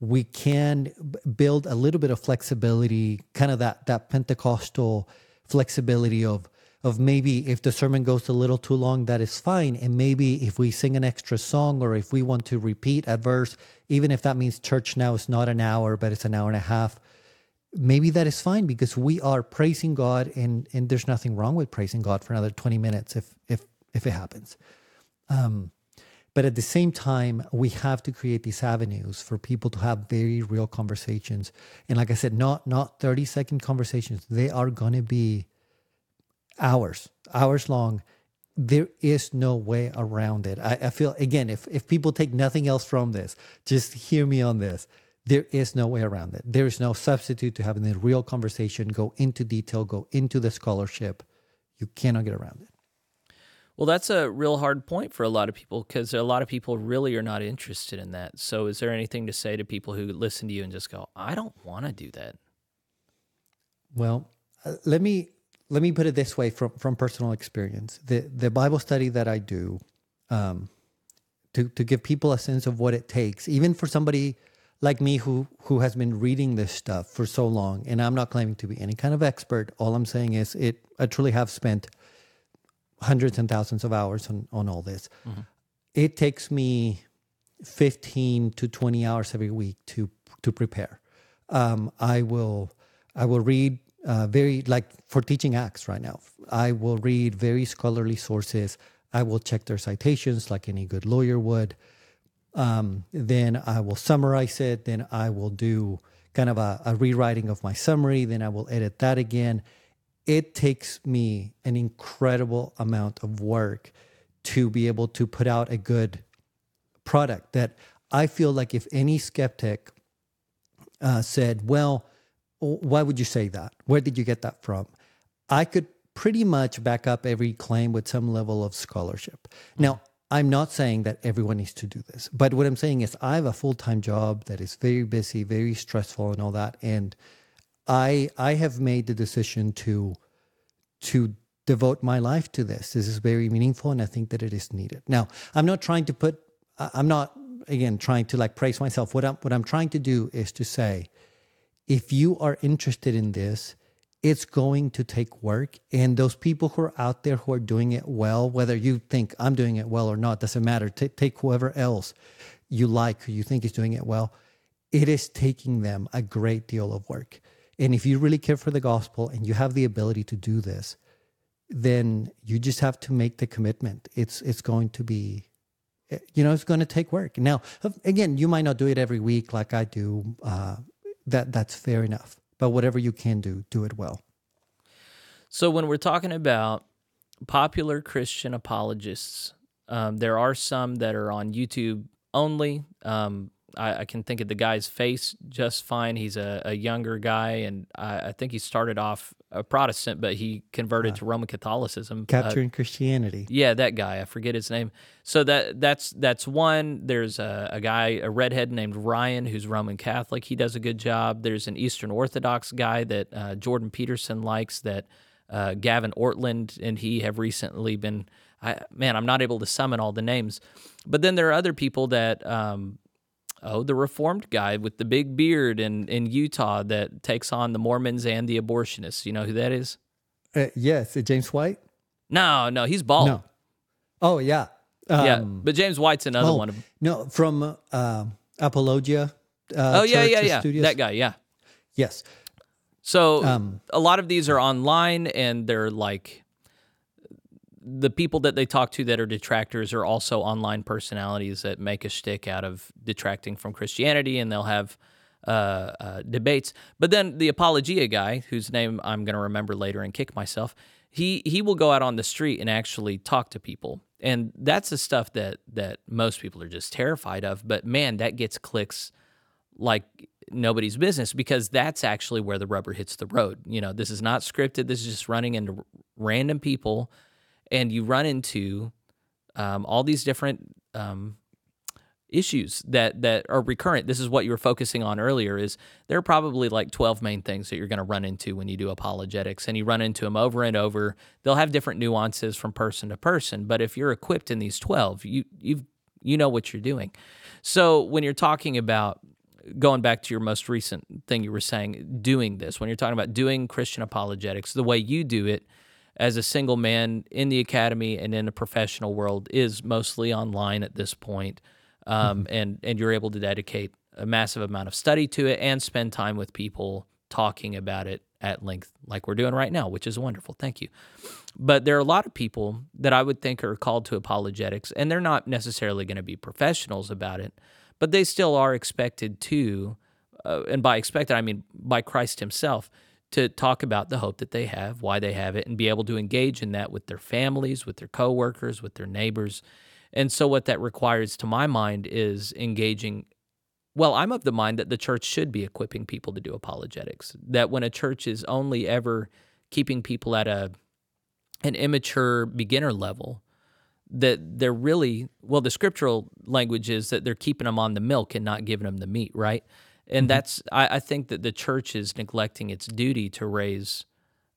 we can build a little bit of flexibility, kind of that that Pentecostal flexibility of of maybe if the sermon goes a little too long, that is fine. And maybe if we sing an extra song or if we want to repeat a verse, even if that means church now is not an hour, but it's an hour and a half, maybe that is fine because we are praising God and, and there's nothing wrong with praising God for another 20 minutes if if if it happens. Um, but at the same time, we have to create these avenues for people to have very real conversations. And like I said, not not 30 second conversations. They are gonna be hours, hours long. There is no way around it. I, I feel again, if if people take nothing else from this, just hear me on this. There is no way around it. There is no substitute to having a real conversation, go into detail, go into the scholarship. You cannot get around it. Well, that's a real hard point for a lot of people because a lot of people really are not interested in that. So, is there anything to say to people who listen to you and just go, I don't want to do that? Well, uh, let me let me put it this way from from personal experience. The the Bible study that I do, um, to to give people a sense of what it takes, even for somebody like me who who has been reading this stuff for so long, and I'm not claiming to be any kind of expert. All I'm saying is it. I truly have spent hundreds and thousands of hours on on all this. It takes me 15 to 20 hours every week to to prepare. Um, I will I will read uh, very like for teaching acts right now. I will read very scholarly sources. I will check their citations like any good lawyer would. Um, then I will summarize it. Then I will do kind of a, a rewriting of my summary. Then I will edit that again. It takes me an incredible amount of work to be able to put out a good product that I feel like if any skeptic uh, said, well, why would you say that? Where did you get that from? I could pretty much back up every claim with some level of scholarship. Now, I'm not saying that everyone needs to do this, but what I'm saying is I have a full time job that is very busy, very stressful, and all that. And I I have made the decision to to devote my life to this. This is very meaningful, and I think that it is needed. Now, I'm not trying to put. I'm not again trying to like praise myself. What I'm what I'm trying to do is to say, if you are interested in this, it's going to take work. And those people who are out there who are doing it well, whether you think I'm doing it well or not, doesn't matter. Ta take whoever else you like, who you think is doing it well. It is taking them a great deal of work. And if you really care for the gospel and you have the ability to do this, then you just have to make the commitment. It's it's going to be, you know, it's going to take work. Now, again, you might not do it every week like I do. Uh, that that's fair enough. But whatever you can do, do it well. So, when we're talking about popular Christian apologists, um, there are some that are on YouTube only. Um, I, I can think of the guy's face just fine. He's a, a younger guy, and I, I think he started off a Protestant, but he converted to Roman Catholicism. Uh, Capturing Christianity. yeah, that guy. I forget his name. So that that's that's one. There's a, a guy, a redhead named Ryan, who's Roman Catholic. He does a good job. There's an Eastern Orthodox guy that uh, Jordan Peterson likes. That uh, Gavin Ortlund and he have recently been. I, man, I'm not able to summon all the names, but then there are other people that. Um, oh, the Reformed guy with the big beard in in Utah that takes on the Mormons and the abortionists. You know who that is? Uh, yes, uh, James White. No, no, he's bald. No. Oh yeah. Yeah, Um, but James White's another oh, one of them. No, from uh, Apologia. Uh, Oh yeah, yeah, yeah. Studios. That guy, yeah. Yes. So Um, a lot of these are online, and they're like the people that they talk to that are detractors are also online personalities that make a shtick out of detracting from Christianity, and they'll have uh, uh, debates. But then the apologia guy, whose name I'm going to remember later and kick myself, he he will go out on the street and actually talk to people, and that's the stuff that that most people are just terrified of. But man, that gets clicks like nobody's business because that's actually where the rubber hits the road. You know, this is not scripted. This is just running into random people, and you run into um, all these different um, issues that that are recurrent. This is what you were focusing on earlier. Is there are probably like twelve main things that you're going to run into when you do apologetics, and you run into them over and over. They'll have different nuances from person to person, but if you're equipped in these twelve, you you've you know what you're doing. So when you're talking about going back to your most recent thing you were saying, doing this, when you're talking about doing Christian apologetics, the way you do it as a single man in the academy and in the professional world is mostly online at this point. Um, and, and you're able to dedicate a massive amount of study to it and spend time with people talking about it at length, like we're doing right now, which is wonderful. Thank you. But there are a lot of people that I would think are called to apologetics, and they're not necessarily going to be professionals about it, but they still are expected to, uh, and by expected, I mean by Christ Himself, to talk about the hope that they have, why they have it, and be able to engage in that with their families, with their coworkers, with their neighbors. And so, what that requires, to my mind, is engaging. Well, I'm of the mind that the church should be equipping people to do apologetics. That when a church is only ever keeping people at a an immature beginner level, that they're really well the scriptural language is that they're keeping them on the milk and not giving them the meat right and that's I, I think that the church is neglecting its duty to raise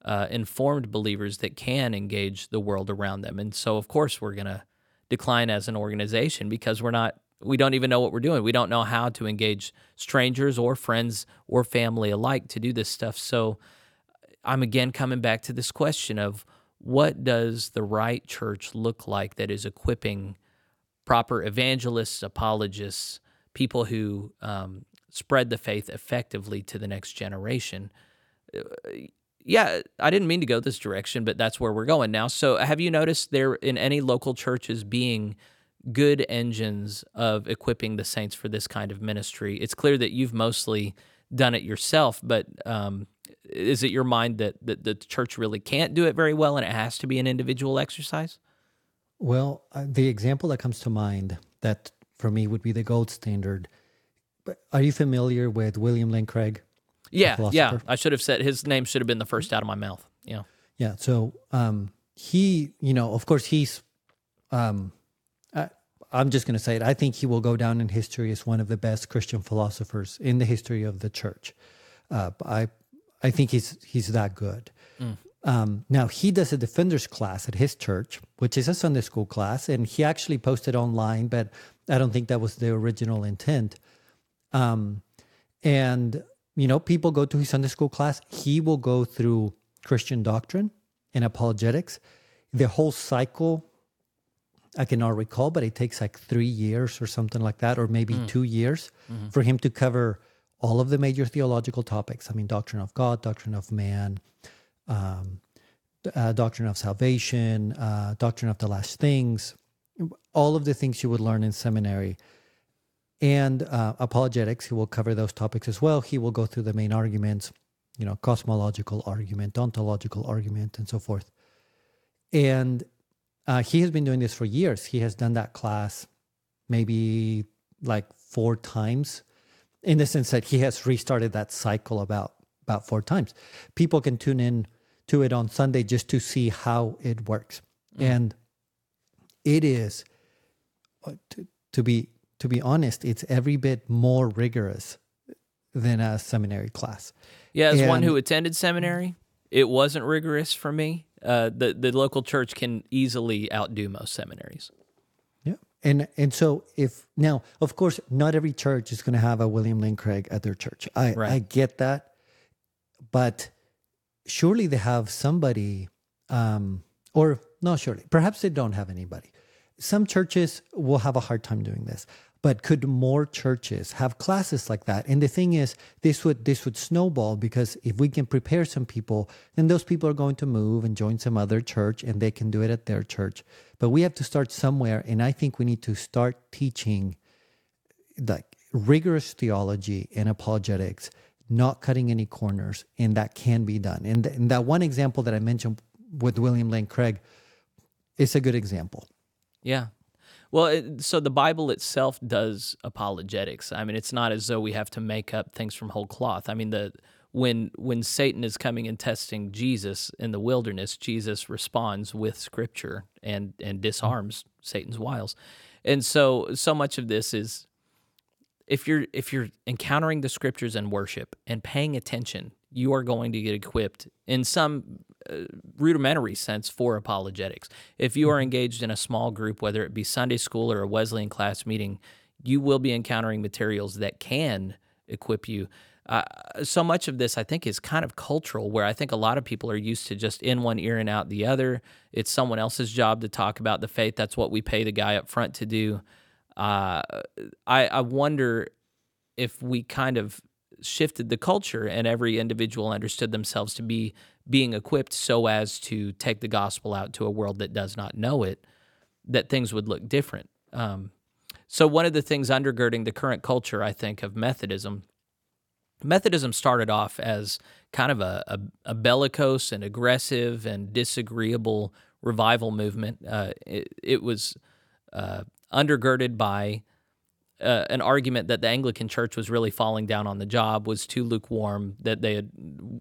uh, informed believers that can engage the world around them. And so of course we're going to decline as an organization because we're not we don't even know what we're doing. We don't know how to engage strangers or friends or family alike to do this stuff. So i'm again coming back to this question of what does the right church look like that is equipping proper evangelists, apologists, people who um, spread the faith effectively to the next generation? Uh, yeah, I didn't mean to go this direction, but that's where we're going now. So, have you noticed there in any local churches being good engines of equipping the saints for this kind of ministry? It's clear that you've mostly done it yourself, but um, is it your mind that, that the church really can't do it very well and it has to be an individual exercise? Well, uh, the example that comes to mind that for me would be the gold standard. Are you familiar with William Lane Craig? Yeah, yeah. I should have said his name should have been the first out of my mouth. Yeah. Yeah. So um, he, you know, of course, he's. Um, I, I'm just going to say it. I think he will go down in history as one of the best Christian philosophers in the history of the church. Uh, I, I think he's he's that good. Um, now he does a defenders class at his church, which is a Sunday school class, and he actually posted online, but I don't think that was the original intent. Um, and you know, people go to his Sunday school class. He will go through Christian doctrine and apologetics. The whole cycle, I cannot recall, but it takes like three years or something like that, or maybe two years for him to cover all of the major theological topics. I mean, doctrine of God, doctrine of man, um, uh, doctrine of salvation, uh, doctrine of the last things, all of the things you would learn in seminary. And uh, apologetics, he will cover those topics as well. He will go through the main arguments, you know, cosmological argument, ontological argument, and so forth. And uh, he has been doing this for years. He has done that class maybe like four times in the sense that he has restarted that cycle about about four times. People can tune in to it on Sunday just to see how it works. And it is uh, to, to be to be honest, it's every bit more rigorous than a seminary class. Yeah, as one who attended seminary, it wasn't rigorous for me. Uh, the the local church can easily outdo most seminaries. Yeah. And and so if now, of course, not every church is going to have a William Lane Craig at their church. I Right. I get that, but surely they have somebody, um, or not surely, perhaps they don't have anybody. Some churches will have a hard time doing this. But could more churches have classes like that? And the thing is, this would this would snowball because if we can prepare some people, then those people are going to move and join some other church, and they can do it at their church. But we have to start somewhere, and I think we need to start teaching like rigorous theology and apologetics, not cutting any corners, and that can be done. And, th- and that one example that I mentioned with William Lane Craig is a good example. Yeah. Well, it, so the Bible itself does apologetics. I mean, it's not as though we have to make up things from whole cloth. I mean, the when when Satan is coming and testing Jesus in the wilderness, Jesus responds with Scripture and and disarms Satan's wiles. And so, so much of this is if you're if you're encountering the Scriptures in worship and paying attention, you are going to get equipped in some rudimentary sense for apologetics. If you are engaged in a small group, whether it be Sunday school or a Wesleyan class meeting, you will be encountering materials that can equip you. Uh, so much of this, I think, is kind of cultural, where I think a lot of people are used to just in one ear and out the other. It's someone else's job to talk about the faith. That's what we pay the guy up front to do. Uh, I, I wonder if we kind of shifted the culture and every individual understood themselves to be being equipped so as to take the gospel out to a world that does not know it, that things would look different. Um, so, one of the things undergirding the current culture, I think, of Methodism, Methodism started off as kind of a, a, a bellicose and aggressive and disagreeable revival movement. Uh, it, it was uh, undergirded by uh, an argument that the Anglican Church was really falling down on the job, was too lukewarm, that they had,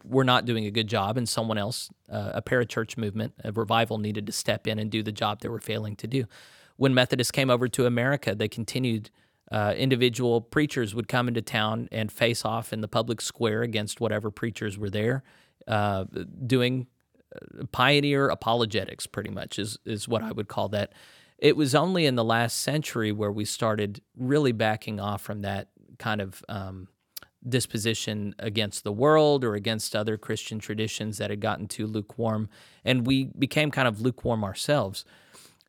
were not doing a good job, and someone else, uh, a parachurch movement, a revival, needed to step in and do the job they were failing to do. When Methodists came over to America, they continued. Uh, individual preachers would come into town and face off in the public square against whatever preachers were there, uh, doing pioneer apologetics, pretty much is is what I would call that. It was only in the last century where we started really backing off from that kind of um, disposition against the world or against other Christian traditions that had gotten too lukewarm, and we became kind of lukewarm ourselves.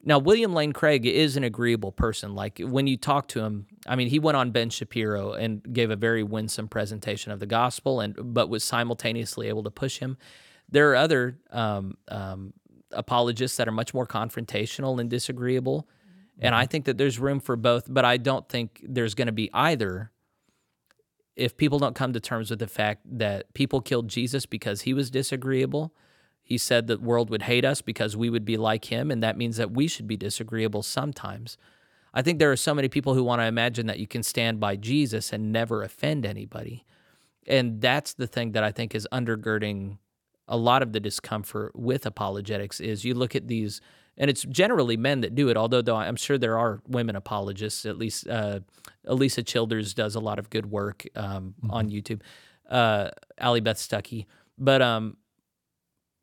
Now, William Lane Craig is an agreeable person. Like when you talk to him, I mean, he went on Ben Shapiro and gave a very winsome presentation of the gospel, and but was simultaneously able to push him. There are other um, um, apologists that are much more confrontational and disagreeable, mm-hmm. and I think that there's room for both. But I don't think there's going to be either if people don't come to terms with the fact that people killed Jesus because he was disagreeable. He said the world would hate us because we would be like him, and that means that we should be disagreeable sometimes. I think there are so many people who want to imagine that you can stand by Jesus and never offend anybody. And that's the thing that I think is undergirding a lot of the discomfort with apologetics is you look at these and it's generally men that do it although though i'm sure there are women apologists. At least uh, Alisa Childers does a lot of good work um, on youtube uh, Allie Beth Stuckey. But um,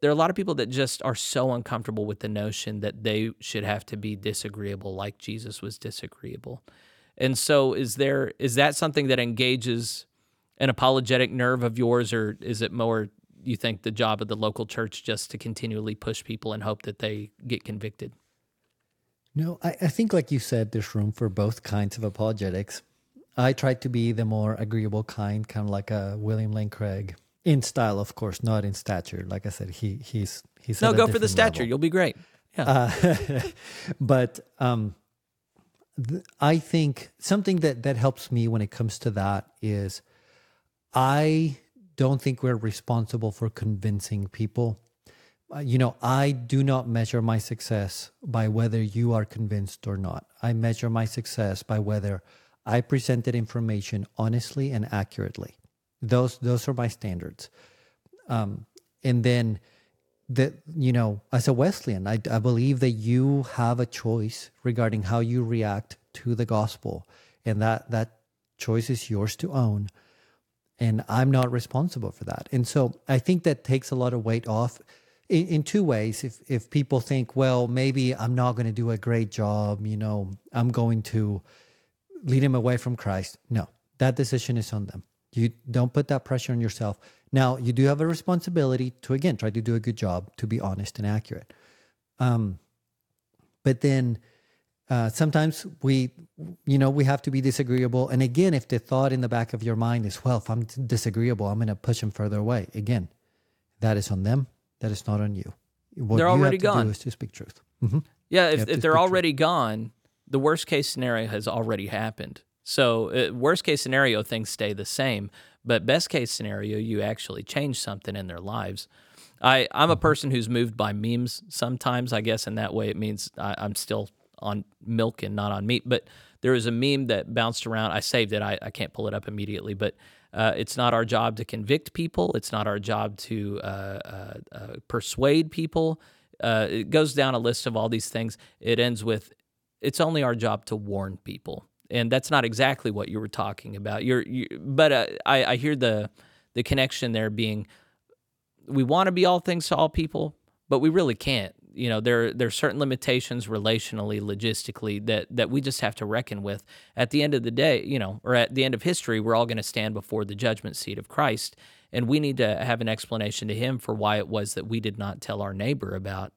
there are a lot of people that just are so uncomfortable with the notion that they should have to be disagreeable like jesus was disagreeable. And so is there is that something that engages an apologetic nerve of yours or is it more you think the job of the local church just to continually push people and hope that they get convicted No, I, I think, like you said, there's room for both kinds of apologetics. I tried to be the more agreeable kind, kind of like a William Lane Craig, in style, of course, not in stature. Like I said, he he's he's no go for the stature level. you'll be great yeah Uh, (laughs) but um, th- I think something that that helps me when it comes to that is I don't think we're responsible for convincing people. Uh, you know, I do not measure my success by whether you are convinced or not. I measure my success by whether I presented information honestly and accurately. Those those are my standards. Um, and then that you know as a wesleyan I, I believe that you have a choice regarding how you react to the gospel and that that choice is yours to own and i'm not responsible for that. And so i think that takes a lot of weight off in, in two ways. If if people think well maybe i'm not going to do a great job you know i'm going to lead him away from christ. No that decision is on them. You don't put that pressure on yourself. Now, you do have a responsibility to, again, try to do a good job, to be honest and accurate. Um, but then uh, sometimes we, you know, we have to be disagreeable. And again, if the thought in the back of your mind is, well, if I'm disagreeable, I'm going to push them further away. Again, that is on them. That is not on you. What they're already gone. is to speak truth. Mm-hmm. Yeah, if, if they're already truth. gone, the worst case scenario has already happened. So, uh, worst case scenario, things stay the same. But best case scenario, you actually change something in their lives. I, I'm a mm-hmm. person who's moved by memes sometimes, I guess, in that way it means I, I'm still on milk and not on meat. But there was a meme that bounced around. I saved it. I, I can't pull it up immediately, but uh, it's not our job to convict people. It's not our job to uh, uh, uh persuade people. Uh, it goes down a list of all these things. It ends with, it's only our job to warn people and that's not exactly what you were talking about. You're, you, but uh, I, I hear the the connection there being we want to be all things to all people, but we really can't. You know, there there are certain limitations relationally, logistically that that we just have to reckon with. At the end of the day, you know, or at the end of history, we're all going to stand before the judgment seat of Christ, and we need to have an explanation to Him for why it was that we did not tell our neighbor about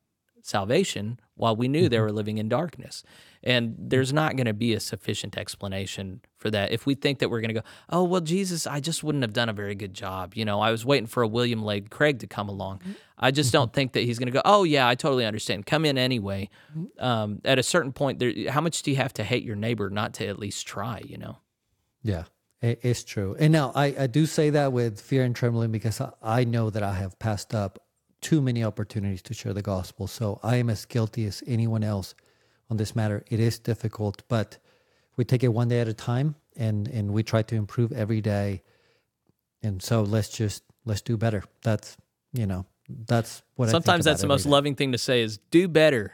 salvation while we knew they mm-hmm. were living in darkness. And there's not going to be a sufficient explanation for that. If we think that we're going to go, oh, well, Jesus, I just wouldn't have done a very good job. You know, I was waiting for a William Lane Craig to come along. Mm-hmm. I just don't think that he's going to go, oh, yeah, I totally understand. Come in anyway. Mm-hmm. Um, at a certain point, there, how much do you have to hate your neighbor not to at least try, you know? Yeah. It's true. And now I, I do say that with fear and trembling because I, I know that I have passed up too many opportunities to share the gospel. So I am as guilty as anyone else on this matter. It is difficult, but we take it one day at a time and and we try to improve every day. And so let's just let's do better. That's you know that's what. I Sometimes that's the most day. loving thing to say is do better.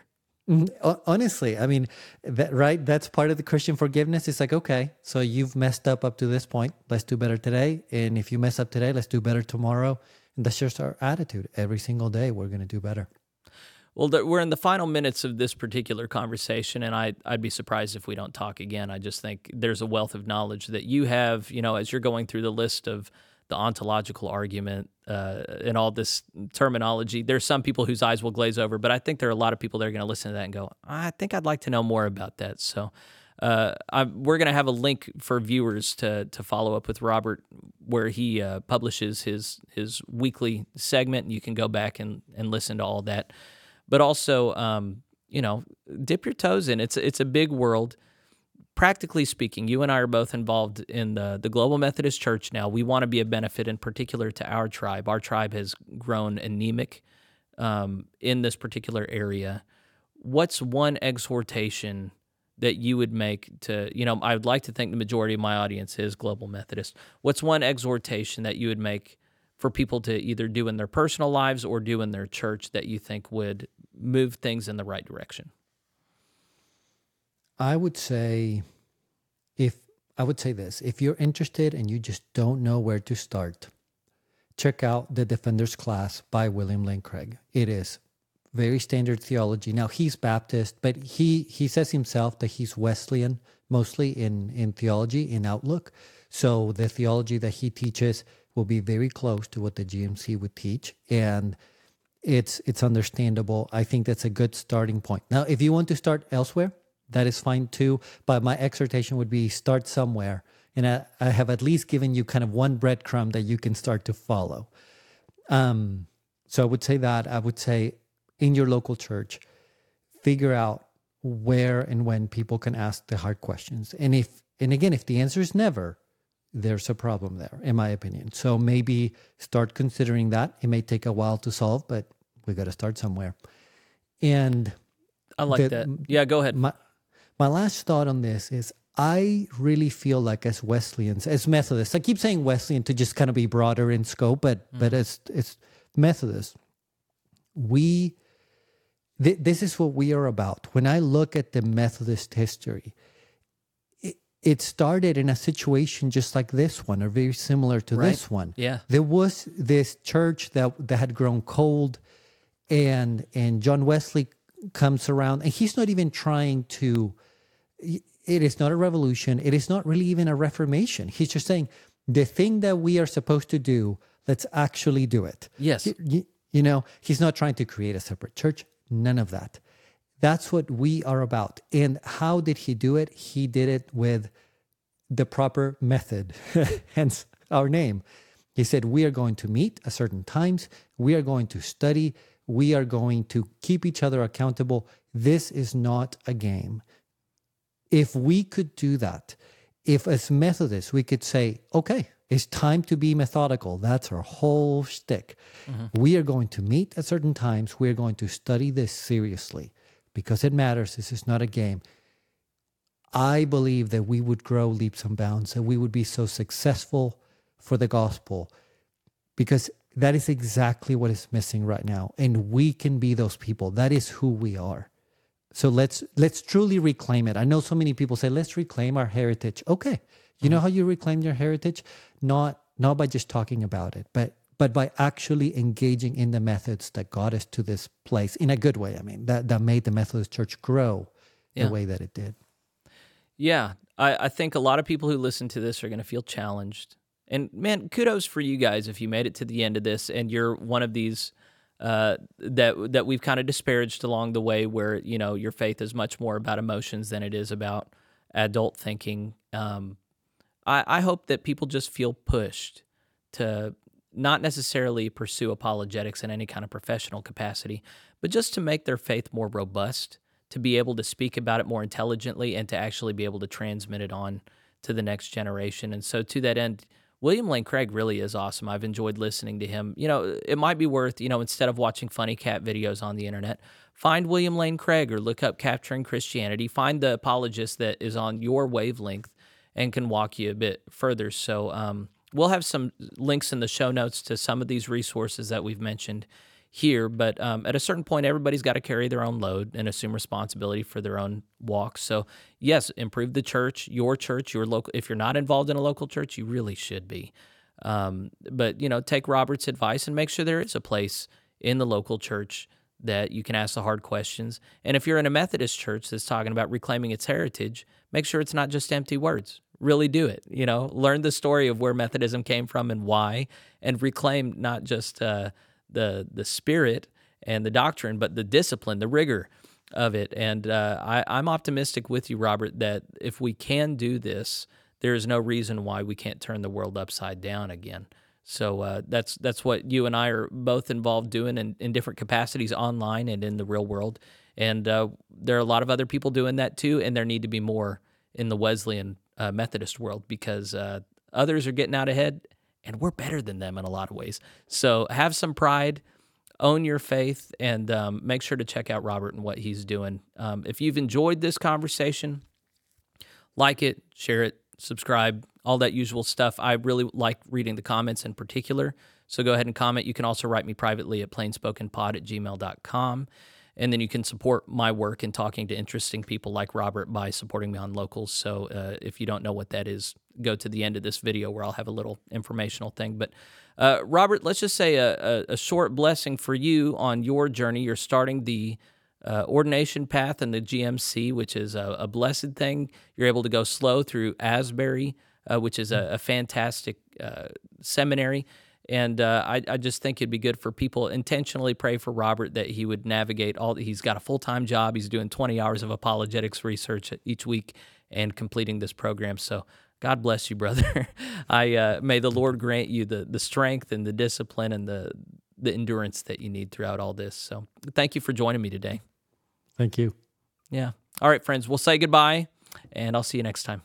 Mm-hmm. Honestly, I mean, that right. That's part of the Christian forgiveness. It's like okay, so you've messed up up to this point. Let's do better today. And if you mess up today, let's do better tomorrow and that's just our attitude. Every single day, we're going to do better. Well, we're in the final minutes of this particular conversation, and I, I'd be surprised if we don't talk again. I just think there's a wealth of knowledge that you have, you know, as you're going through the list of the ontological argument uh, and all this terminology. There's some people whose eyes will glaze over, but I think there are a lot of people that are going to listen to that and go, I think I'd like to know more about that. So uh, we're going to have a link for viewers to to follow up with Robert, where he uh, publishes his his weekly segment, you can go back and, and listen to all that. But also, um, you know, dip your toes in. It's it's a big world. Practically speaking, you and I are both involved in the the Global Methodist Church now. We want to be a benefit, in particular, to our tribe. Our tribe has grown anemic um, in this particular area. What's one exhortation? That you would make to, you know, I would like to think the majority of my audience is global Methodist. What's one exhortation that you would make for people to either do in their personal lives or do in their church that you think would move things in the right direction? I would say if I would say this, if you're interested and you just don't know where to start, check out the Defenders class by William Lane Craig. It is very standard theology. Now he's Baptist, but he he says himself that he's Wesleyan mostly in in theology in outlook. So the theology that he teaches will be very close to what the GMC would teach, and it's it's understandable. I think that's a good starting point. Now, if you want to start elsewhere, that is fine too. But my exhortation would be start somewhere, and I, I have at least given you kind of one breadcrumb that you can start to follow. Um, so I would say that I would say in your local church, figure out where and when people can ask the hard questions. And if and again, if the answer is never, there's a problem there, in my opinion. So maybe start considering that. It may take a while to solve, but we got to start somewhere. And I like the, that. Yeah, go ahead. My, my last thought on this is I really feel like as Wesleyans, as Methodists, I keep saying Wesleyan to just kind of be broader in scope, but mm. but as it's Methodists, we th- this is what we are about. When I look at the Methodist history, it, it started in a situation just like this one, or very similar to Right. this one. Yeah. There was this church that that had grown cold, and and John Wesley comes around, and he's not even trying to. It is not a revolution. It is not really even a reformation. He's just saying the thing that we are supposed to do. Let's actually do it. Yes. You, you know, he's not trying to create a separate church. None of that. That's what we are about. And how did he do it? He did it with the proper method, (laughs) hence our name. He said, We are going to meet at certain times, we are going to study, we are going to keep each other accountable. This is not a game. If we could do that, if as Methodists we could say, okay, it's time to be methodical, that's our whole shtick. Mm-hmm. We are going to meet at certain times, we are going to study this seriously because it matters. This is not a game. I believe that we would grow leaps and bounds, that we would be so successful for the gospel because that is exactly what is missing right now. And we can be those people. That is who we are. So let's let's truly reclaim it. I know so many people say, let's reclaim our heritage. Okay. You know mm-hmm. how you reclaim your heritage? Not not by just talking about it, but but by actually engaging in the methods that got us to this place in a good way. I mean, that, that made the Methodist Church grow Yeah. the way that it did. Yeah, I, I think a lot of people who listen to this are going to feel challenged. And man, kudos for you guys if you made it to the end of this and you're one of these uh, that that we've kind of disparaged along the way, where you know your faith is much more about emotions than it is about adult thinking. Um, I, I hope that people just feel pushed to not necessarily pursue apologetics in any kind of professional capacity, but just to make their faith more robust, to be able to speak about it more intelligently, and to actually be able to transmit it on to the next generation. And so, to that end, William Lane Craig really is awesome. I've enjoyed listening to him. You know, it might be worth, you know, instead of watching funny cat videos on the internet, find William Lane Craig or look up Capturing Christianity. Find the apologist that is on your wavelength and can walk you a bit further. So, um, we'll have some links in the show notes to some of these resources that we've mentioned here. But um, at a certain point, everybody's got to carry their own load and assume responsibility for their own walk. So, yes, improve the church, your church, your local. If you're not involved in a local church, you really should be. Um, but you know, take Robert's advice and make sure there is a place in the local church that you can ask the hard questions. And if you're in a Methodist church that's talking about reclaiming its heritage, make sure it's not just empty words. Really do it. You know, learn the story of where Methodism came from and why, and reclaim not just uh, the the spirit and the doctrine, but the discipline, the rigor of it. And uh, I, I'm optimistic with you, Robert, that if we can do this, there is no reason why we can't turn the world upside down again. So uh, that's that's what you and I are both involved doing in, in different capacities online and in the real world. And uh, there are a lot of other people doing that too, and there need to be more in the Wesleyan uh, Methodist world because uh, others are getting out ahead, and we're better than them in a lot of ways. So have some pride, own your faith, and um, make sure to check out Robert and what he's doing. Um, if you've enjoyed this conversation, like it, share it, subscribe, all that usual stuff. I really like reading the comments in particular. So go ahead and comment. You can also write me privately at plainspokenpod at gmail.com. And then you can support my work in talking to interesting people like Robert by supporting me on locals. So uh, if you don't know what that is, go to the end of this video where I'll have a little informational thing. But uh, Robert, let's just say a, a, a short blessing for you on your journey. You're starting the uh, ordination path in the GMC, which is a, a blessed thing. You're able to go slow through Asbury, uh, which is a, a fantastic uh, seminary. And uh, I, I just think it'd be good for people intentionally pray for Robert that he would navigate all. He's got a full time job. He's doing 20 hours of apologetics research each week and completing this program. So God bless you, (laughs) brother. I uh, may the Lord grant you the the strength and the discipline and the the endurance that you need throughout all this. So thank you for joining me today. Thank you. Yeah. All right, friends. We'll say goodbye, and I'll see you next time.